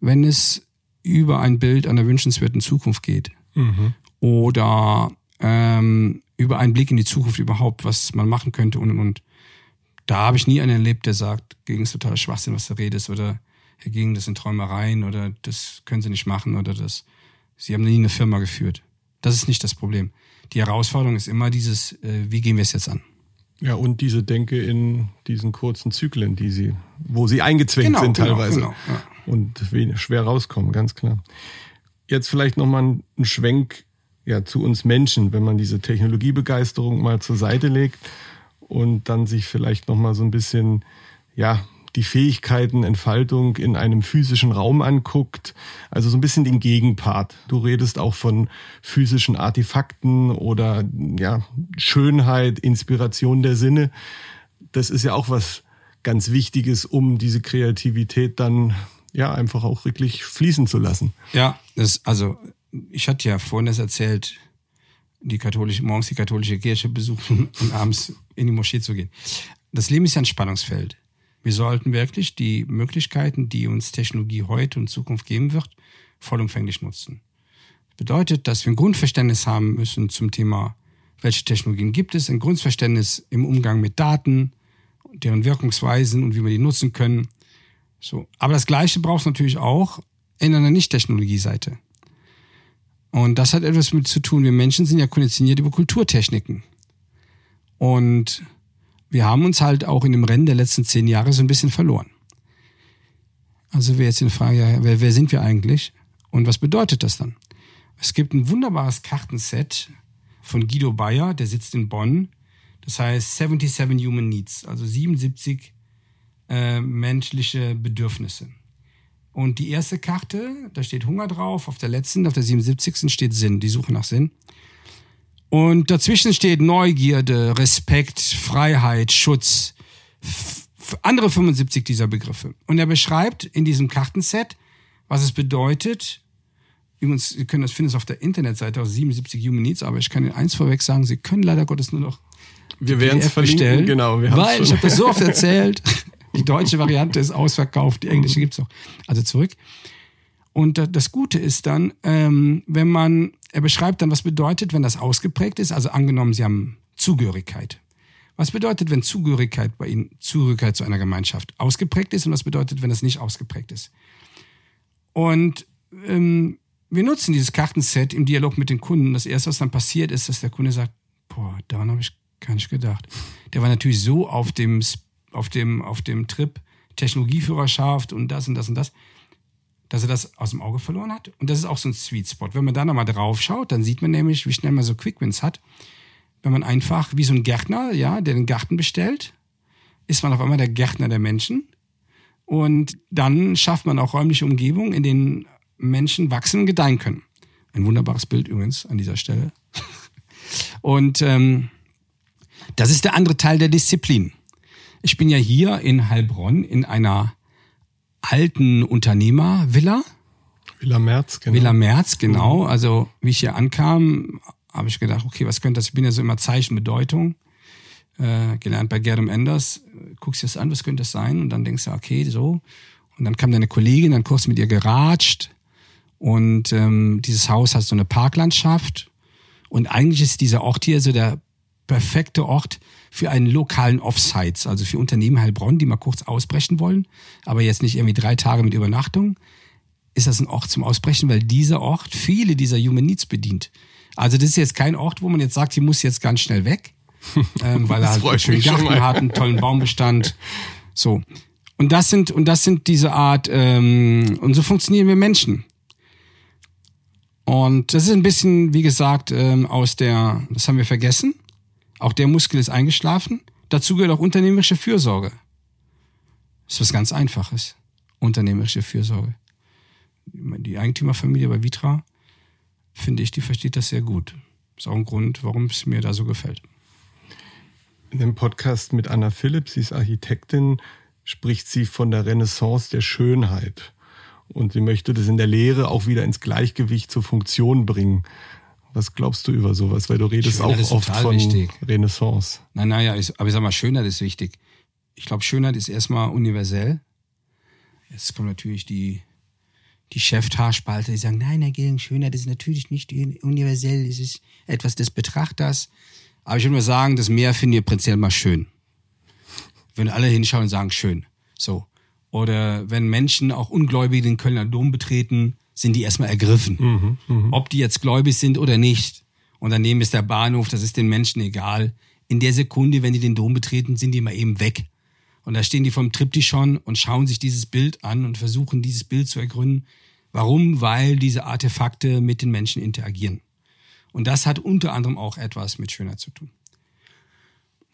wenn es über ein Bild einer wünschenswerten Zukunft geht. Mhm. oder ähm, über einen Blick in die Zukunft überhaupt, was man machen könnte und und und. Da habe ich nie einen erlebt, der sagt, gegen ist totaler Schwachsinn, was du redest, oder gegen das sind Träumereien oder das können sie nicht machen oder das. Sie haben nie eine Firma geführt. Das ist nicht das Problem. Die Herausforderung ist immer dieses, äh, wie gehen wir es jetzt an? Ja, und diese Denke in diesen kurzen Zyklen, die sie, wo sie eingezwängt Genau, sind genau, teilweise genau, ja. und wenig, schwer rauskommen, ganz klar. Jetzt vielleicht nochmal ein Schwenk ja, zu uns Menschen, wenn man diese Technologiebegeisterung mal zur Seite legt und dann sich vielleicht nochmal so ein bisschen, ja, die Fähigkeiten, Entfaltung in einem physischen Raum anguckt. Also so ein bisschen den Gegenpart. Du redest auch von physischen Artefakten oder ja, Schönheit, Inspiration der Sinne. Das ist ja auch was ganz Wichtiges, um diese Kreativität dann ja einfach auch wirklich fließen zu lassen. Ja, das, also ich hatte ja vorhin das erzählt, die katholische, morgens die katholische Kirche besuchen und abends in die Moschee zu gehen. Das Leben ist ja ein Spannungsfeld. Wir sollten wirklich die Möglichkeiten, die uns Technologie heute und Zukunft geben wird, vollumfänglich nutzen. Das bedeutet, dass wir ein Grundverständnis haben müssen zum Thema, welche Technologien gibt es, ein Grundverständnis im Umgang mit Daten, deren Wirkungsweisen und wie wir die nutzen können. So. Aber das Gleiche braucht es natürlich auch in einer Nicht-Technologie-Seite. Und das hat etwas mit zu tun. Wir Menschen sind ja konditioniert über Kulturtechniken. Und wir haben uns halt auch in dem Rennen der letzten zehn Jahre so ein bisschen verloren. Also wäre jetzt die Frage, ja, wer, wer sind wir eigentlich? Und was bedeutet das dann? Es gibt ein wunderbares Kartenset von Guido Bayer, der sitzt in Bonn. Das heißt 77 Human Needs, also 77 äh, menschliche Bedürfnisse. Und die erste Karte, da steht Hunger drauf, auf der letzten, auf der 77. steht Sinn, die Suche nach Sinn. Und dazwischen steht Neugierde, Respekt, Freiheit, Schutz, andere 75 dieser Begriffe. Und er beschreibt in diesem Kartenset, was es bedeutet. Übrigens, Sie können das finden es auf der Internetseite auf 77 Human Needs, aber ich kann Ihnen eins vorweg sagen, Sie können leider Gottes nur noch Wir werden es verlinken. bestellen, Genau, wir haben's weil ich schon. habe das so oft erzählt. Die deutsche Variante ist ausverkauft, die englische gibt's noch. Also zurück. Und da- das Gute ist dann, ähm, wenn man, er beschreibt dann, was bedeutet, wenn das ausgeprägt ist, also angenommen, Sie haben Zugehörigkeit. Was bedeutet, wenn Zugehörigkeit bei Ihnen, Zugehörigkeit zu einer Gemeinschaft ausgeprägt ist und was bedeutet, wenn es nicht ausgeprägt ist? Und ähm, wir nutzen dieses Kartenset im Dialog mit den Kunden. Das erste, was dann passiert, ist, dass der Kunde sagt, boah, daran habe ich gar nicht gedacht. Der war natürlich so auf dem, auf dem, auf dem Trip Technologieführerschaft und das und das und das, dass er das aus dem Auge verloren hat. Und das ist auch so ein Sweet Spot. Wenn man da nochmal drauf schaut, dann sieht man nämlich, wie schnell man so Quickwins hat. Wenn man einfach, wie so ein Gärtner, ja, der den Garten bestellt, ist man auf einmal der Gärtner der Menschen. Und dann schafft man auch räumliche Umgebungen, in denen Menschen wachsen und gedeihen können. Ein wunderbares Bild übrigens an dieser Stelle. Und ähm, das ist der andere Teil der Disziplin. Ich bin ja hier in Heilbronn in einer alten Unternehmervilla. Villa Merz, genau. Villa Merz, genau. Also wie ich hier ankam, habe ich gedacht, okay, was könnte das? Ich bin ja so immer Zeichen Bedeutung. Äh, gelernt bei Gerdem Enders. Guckst dir das an, was könnte das sein? Und dann denkst du, okay, so. Und dann kam deine Kollegin, dann kurz mit ihr geratscht. Und ähm, dieses Haus hat so eine Parklandschaft. Und eigentlich ist dieser Ort hier so der perfekte Ort für einen lokalen Offsites, also für Unternehmen Heilbronn, die mal kurz ausbrechen wollen, aber jetzt nicht irgendwie drei Tage mit Übernachtung, ist das ein Ort zum Ausbrechen, weil dieser Ort viele dieser Human Needs bedient. Also das ist jetzt kein Ort, wo man jetzt sagt, hier muss jetzt ganz schnell weg, ähm, weil er halt einen schönen Garten hat, einen tollen Baumbestand. So. Und das sind, und das sind diese Art, ähm, und so funktionieren wir Menschen. Und das ist ein bisschen, wie gesagt, ähm, aus der, das haben wir vergessen. Auch der Muskel ist eingeschlafen. Dazu gehört auch unternehmerische Fürsorge. Das ist was ganz Einfaches. Unternehmerische Fürsorge. Die Eigentümerfamilie bei Vitra, finde ich, die versteht das sehr gut. Ist auch ein Grund, warum es mir da so gefällt. In dem Podcast mit Anna Philipp, sie ist Architektin, spricht sie von der Renaissance der Schönheit. Und sie möchte das in der Lehre auch wieder ins Gleichgewicht zur Funktion bringen. Was glaubst du über sowas? Weil du redest Schönheit auch oft von wichtig. Renaissance. Nein, naja, ich, aber ich sag mal, Schönheit ist wichtig. Ich glaube, Schönheit ist erstmal universell. Jetzt kommt natürlich die, die Chefhaarspalter, die sagen, nein, Herr Gehring, Schönheit ist natürlich nicht universell, es ist etwas des Betrachters. Aber ich würde mal sagen, das Meer finden wir prinzipiell mal schön. Wenn alle hinschauen und sagen, schön. So. Oder wenn Menschen, auch Ungläubige, den Kölner Dom betreten, sind die erstmal ergriffen. Mhm, mh. Ob die jetzt gläubig sind oder nicht. Und daneben ist der Bahnhof, das ist den Menschen egal. In der Sekunde, wenn die den Dom betreten, sind die mal eben weg. Und da stehen die vom Triptychon und schauen sich dieses Bild an und versuchen, dieses Bild zu ergründen. Warum? Weil diese Artefakte mit den Menschen interagieren. Und das hat unter anderem auch etwas mit Schönheit zu tun.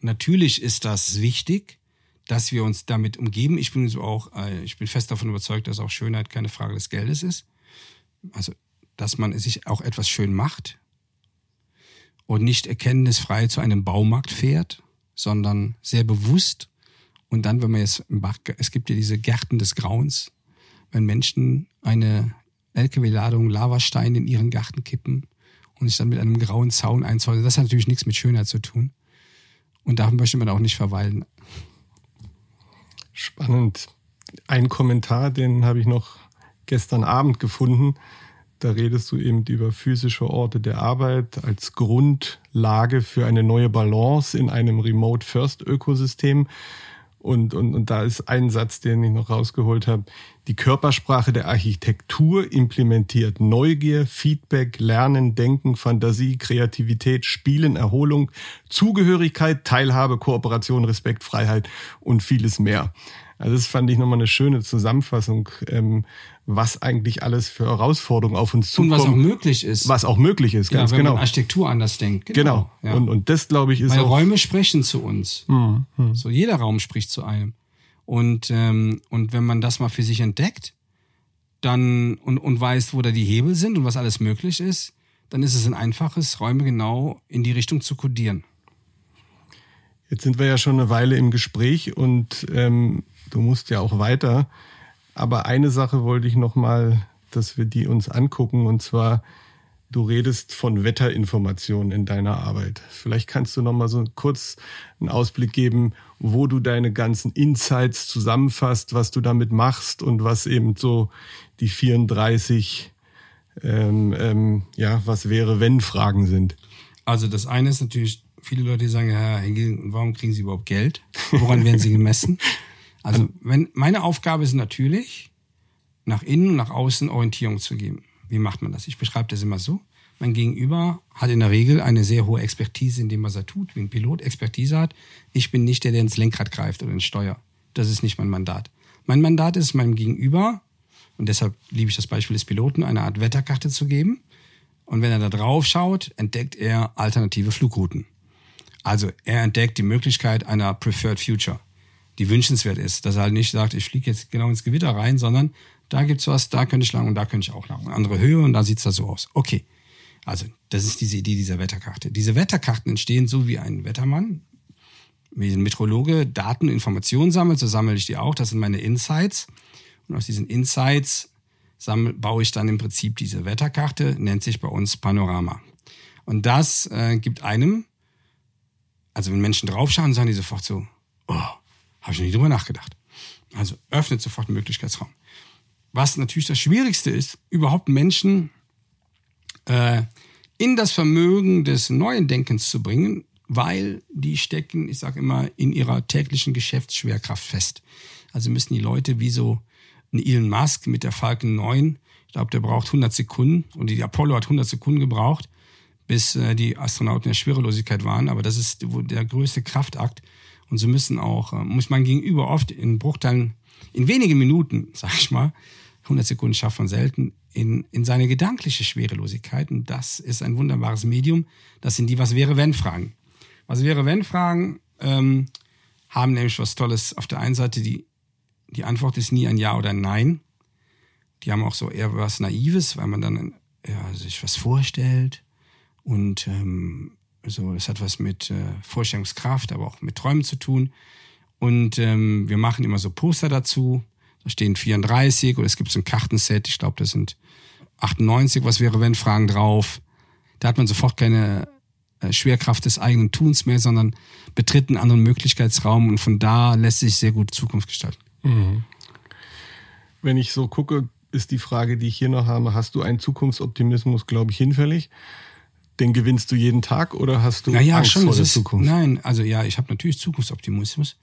Natürlich ist das wichtig, dass wir uns damit umgeben. Ich bin so auch, äh, ich bin fest davon überzeugt, dass auch Schönheit keine Frage des Geldes ist. Also, dass man sich auch etwas schön macht und nicht erkenntnisfrei zu einem Baumarkt fährt, sondern sehr bewusst. Und dann, wenn man jetzt im Bach, es gibt ja diese Gärten des Grauens, wenn Menschen eine LKW-Ladung Lavastein in ihren Garten kippen und sich dann mit einem grauen Zaun einzäunen, das hat natürlich nichts mit Schönheit zu tun. Und da möchte man auch nicht verweilen. Spannend. Ein Kommentar, den habe ich noch gestern Abend gefunden. Da redest du eben über physische Orte der Arbeit als Grundlage für eine neue Balance in einem Remote-First-Ökosystem. Und, und, und da ist ein Satz, den ich noch rausgeholt habe. Die Körpersprache der Architektur implementiert Neugier, Feedback, Lernen, Denken, Fantasie, Kreativität, Spielen, Erholung, Zugehörigkeit, Teilhabe, Kooperation, Respekt, Freiheit und vieles mehr. Also das fand ich nochmal eine schöne Zusammenfassung, ähm, was eigentlich alles für Herausforderungen auf uns zukommen. Und was auch möglich ist. Was auch möglich ist, ganz ja, wenn genau. Man Architektur anders denkt. Genau. genau. Ja. Und, und das, glaube ich, ist Weil auch... Räume sprechen zu uns. Hm, hm. So jeder Raum spricht zu einem. Und, ähm, und wenn man das mal für sich entdeckt, dann und, und weiß, wo da die Hebel sind und was alles möglich ist, dann ist es ein einfaches, Räume genau in die Richtung zu kodieren. Jetzt sind wir ja schon eine Weile im Gespräch und ähm, du musst ja auch weiter. Aber eine Sache wollte ich noch mal, dass wir die uns angucken und zwar du redest von Wetterinformationen in deiner Arbeit. Vielleicht kannst du noch mal so kurz einen Ausblick geben, wo du deine ganzen Insights zusammenfasst, was du damit machst und was eben so die 34 ähm, ähm, ja, was wäre, wenn Fragen sind. Also das eine ist natürlich, viele Leute sagen, ja, warum kriegen sie überhaupt Geld? Woran werden sie gemessen? Also wenn meine Aufgabe ist natürlich, nach innen und nach außen Orientierung zu geben. Wie macht man das? Ich beschreibe das immer so. Mein Gegenüber hat in der Regel eine sehr hohe Expertise in dem, was er tut, wie ein Pilot Expertise hat. Ich bin nicht der, der ins Lenkrad greift oder ins Steuer. Das ist nicht mein Mandat. Mein Mandat ist meinem Gegenüber, und deshalb liebe ich das Beispiel des Piloten, eine Art Wetterkarte zu geben. Und wenn er da drauf schaut, entdeckt er alternative Flugrouten. Also er entdeckt die Möglichkeit einer Preferred Future die wünschenswert ist. Dass er halt nicht sagt, ich fliege jetzt genau ins Gewitter rein, sondern da gibt's was, da könnte ich lang und da könnte ich auch lang. Andere Höhe und da sieht's da so aus. Okay. Also, das ist diese Idee dieser Wetterkarte. Diese Wetterkarten entstehen so wie ein Wettermann, wie ein Meteorologe Daten und Informationen sammelt, so sammle ich die auch. Das sind meine Insights. Und aus diesen Insights sammle, baue ich dann im Prinzip diese Wetterkarte, nennt sich bei uns Panorama. Und das äh, gibt einem, also wenn Menschen draufschauen, sagen die sofort so, oh, habe ich nicht drüber nachgedacht. Also öffnet sofort einen Möglichkeitsraum. Was natürlich das Schwierigste ist, überhaupt Menschen äh, in das Vermögen des neuen Denkens zu bringen, weil die stecken, ich sage immer, in ihrer täglichen Geschäftsschwerkraft fest. Also müssen die Leute wie so ein Elon Musk mit der Falcon 9, ich glaube, der braucht 100 Sekunden und die Apollo hat 100 Sekunden gebraucht, bis äh, die Astronauten in der Schwerelosigkeit waren. Aber das ist der größte Kraftakt, und so müssen auch, äh, muss man gegenüber oft in Bruchteilen, in wenigen Minuten, sag ich mal, 100 Sekunden schafft man selten, in, in seine gedankliche Schwerelosigkeit. Und das ist ein wunderbares Medium. Das sind die Was wäre wenn Fragen. Was wäre wenn Fragen ähm, haben nämlich was Tolles. Auf der einen Seite die, die Antwort ist nie ein Ja oder ein Nein. Die haben auch so eher was Naives, weil man dann ja, sich was vorstellt und ähm, also das hat was mit äh, Vorstellungskraft, aber auch mit Träumen zu tun. Und ähm, wir machen immer so Poster dazu. Da stehen 34 oder es gibt so ein Kartenset, ich glaube, das sind 98, was wäre, wenn Fragen drauf. Da hat man sofort keine äh, Schwerkraft des eigenen Tuns mehr, sondern betritt einen anderen Möglichkeitsraum und von da lässt sich sehr gut Zukunft gestalten. Mhm. Wenn ich so gucke, ist die Frage, die ich hier noch habe. Hast du einen Zukunftsoptimismus, glaube ich, hinfällig? Den gewinnst du jeden Tag oder hast du naja, Angst schon, vor der ist, Zukunft? Nein, also ja, ich habe natürlich Zukunftsoptimismus.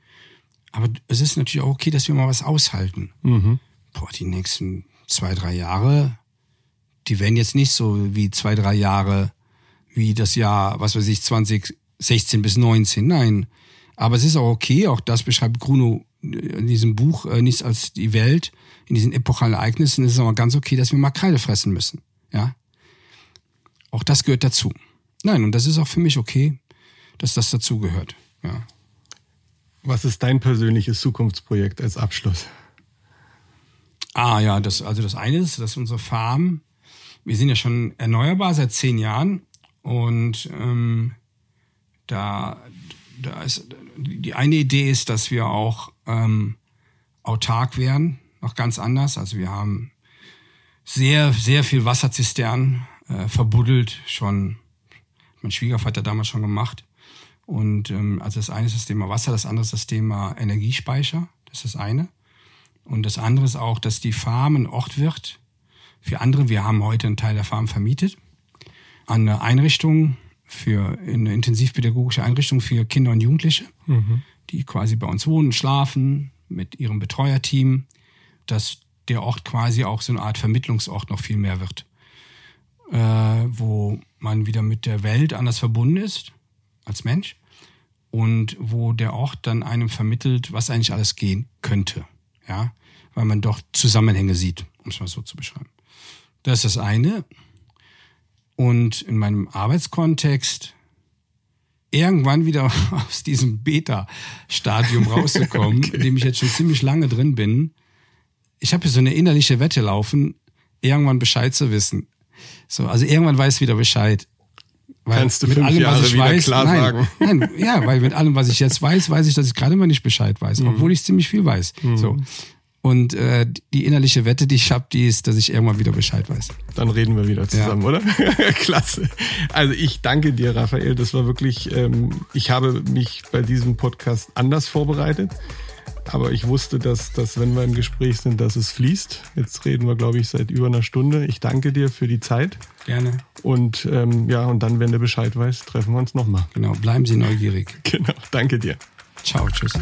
Aber es ist natürlich auch okay, dass wir mal was aushalten. Mhm. Boah, die nächsten zwei, drei Jahre, die werden jetzt nicht so wie zwei, drei Jahre, wie das Jahr, was weiß ich, 2016 bis 19. Nein. Aber es ist auch okay, auch das beschreibt Bruno in diesem Buch äh, nichts als die Welt, in diesen epochalen Ereignissen ist es aber ganz okay, dass wir mal Kreide fressen müssen. Ja. Auch das gehört dazu. Nein, und das ist auch für mich okay, dass das dazugehört. Ja. Was ist dein persönliches Zukunftsprojekt als Abschluss? Ah ja, das, also das eine ist, dass unsere Farm, wir sind ja schon erneuerbar seit zehn Jahren und ähm, da, da ist die eine Idee ist, dass wir auch ähm, autark werden, noch ganz anders. Also wir haben sehr, sehr viel Wasserzisternen äh, verbuddelt, schon mein Schwiegervater damals schon gemacht. Und ähm, also das eine ist das Thema Wasser, das andere ist das Thema Energiespeicher. Das ist das eine. Und das andere ist auch, dass die Farm ein Ort wird für andere. Wir haben heute einen Teil der Farm vermietet an eine Einrichtung für eine intensivpädagogische Einrichtung für Kinder und Jugendliche, die quasi bei uns wohnen, schlafen mit ihrem Betreuerteam, dass der Ort quasi auch so eine Art Vermittlungsort noch viel mehr wird, äh, wo man wieder mit der Welt anders verbunden ist als Mensch und wo der Ort dann einem vermittelt, was eigentlich alles gehen könnte, ja, weil man doch Zusammenhänge sieht, um es mal so zu beschreiben. Das ist das eine. Und in meinem Arbeitskontext irgendwann wieder aus diesem Beta-Stadium rauszukommen, in dem ich jetzt schon ziemlich lange drin bin. Ich habe hier so eine innerliche Wette laufen, irgendwann Bescheid zu wissen. So, also irgendwann weiß ich wieder Bescheid. Weil Kannst du fünf Jahre wieder klar nein, sagen. Nein, ja, weil mit allem, was ich jetzt weiß, weiß ich, dass ich gerade immer nicht Bescheid weiß, Mhm. obwohl ich ziemlich viel weiß. So. Und äh, die innerliche Wette, die ich habe, die ist, dass ich irgendwann wieder Bescheid weiß. Dann reden wir wieder zusammen, oder? Klasse. Also ich danke dir, Raphael. Das war wirklich, ähm, ich habe mich bei diesem Podcast anders vorbereitet. Aber ich wusste, dass, dass wenn wir im Gespräch sind, dass es fließt. Jetzt reden wir, glaube ich, seit über einer Stunde. Ich danke dir für die Zeit. Gerne. Und ähm, ja, und dann, wenn du Bescheid weißt, treffen wir uns nochmal. Genau, bleiben Sie neugierig. Genau, danke dir. Ciao, tschüss.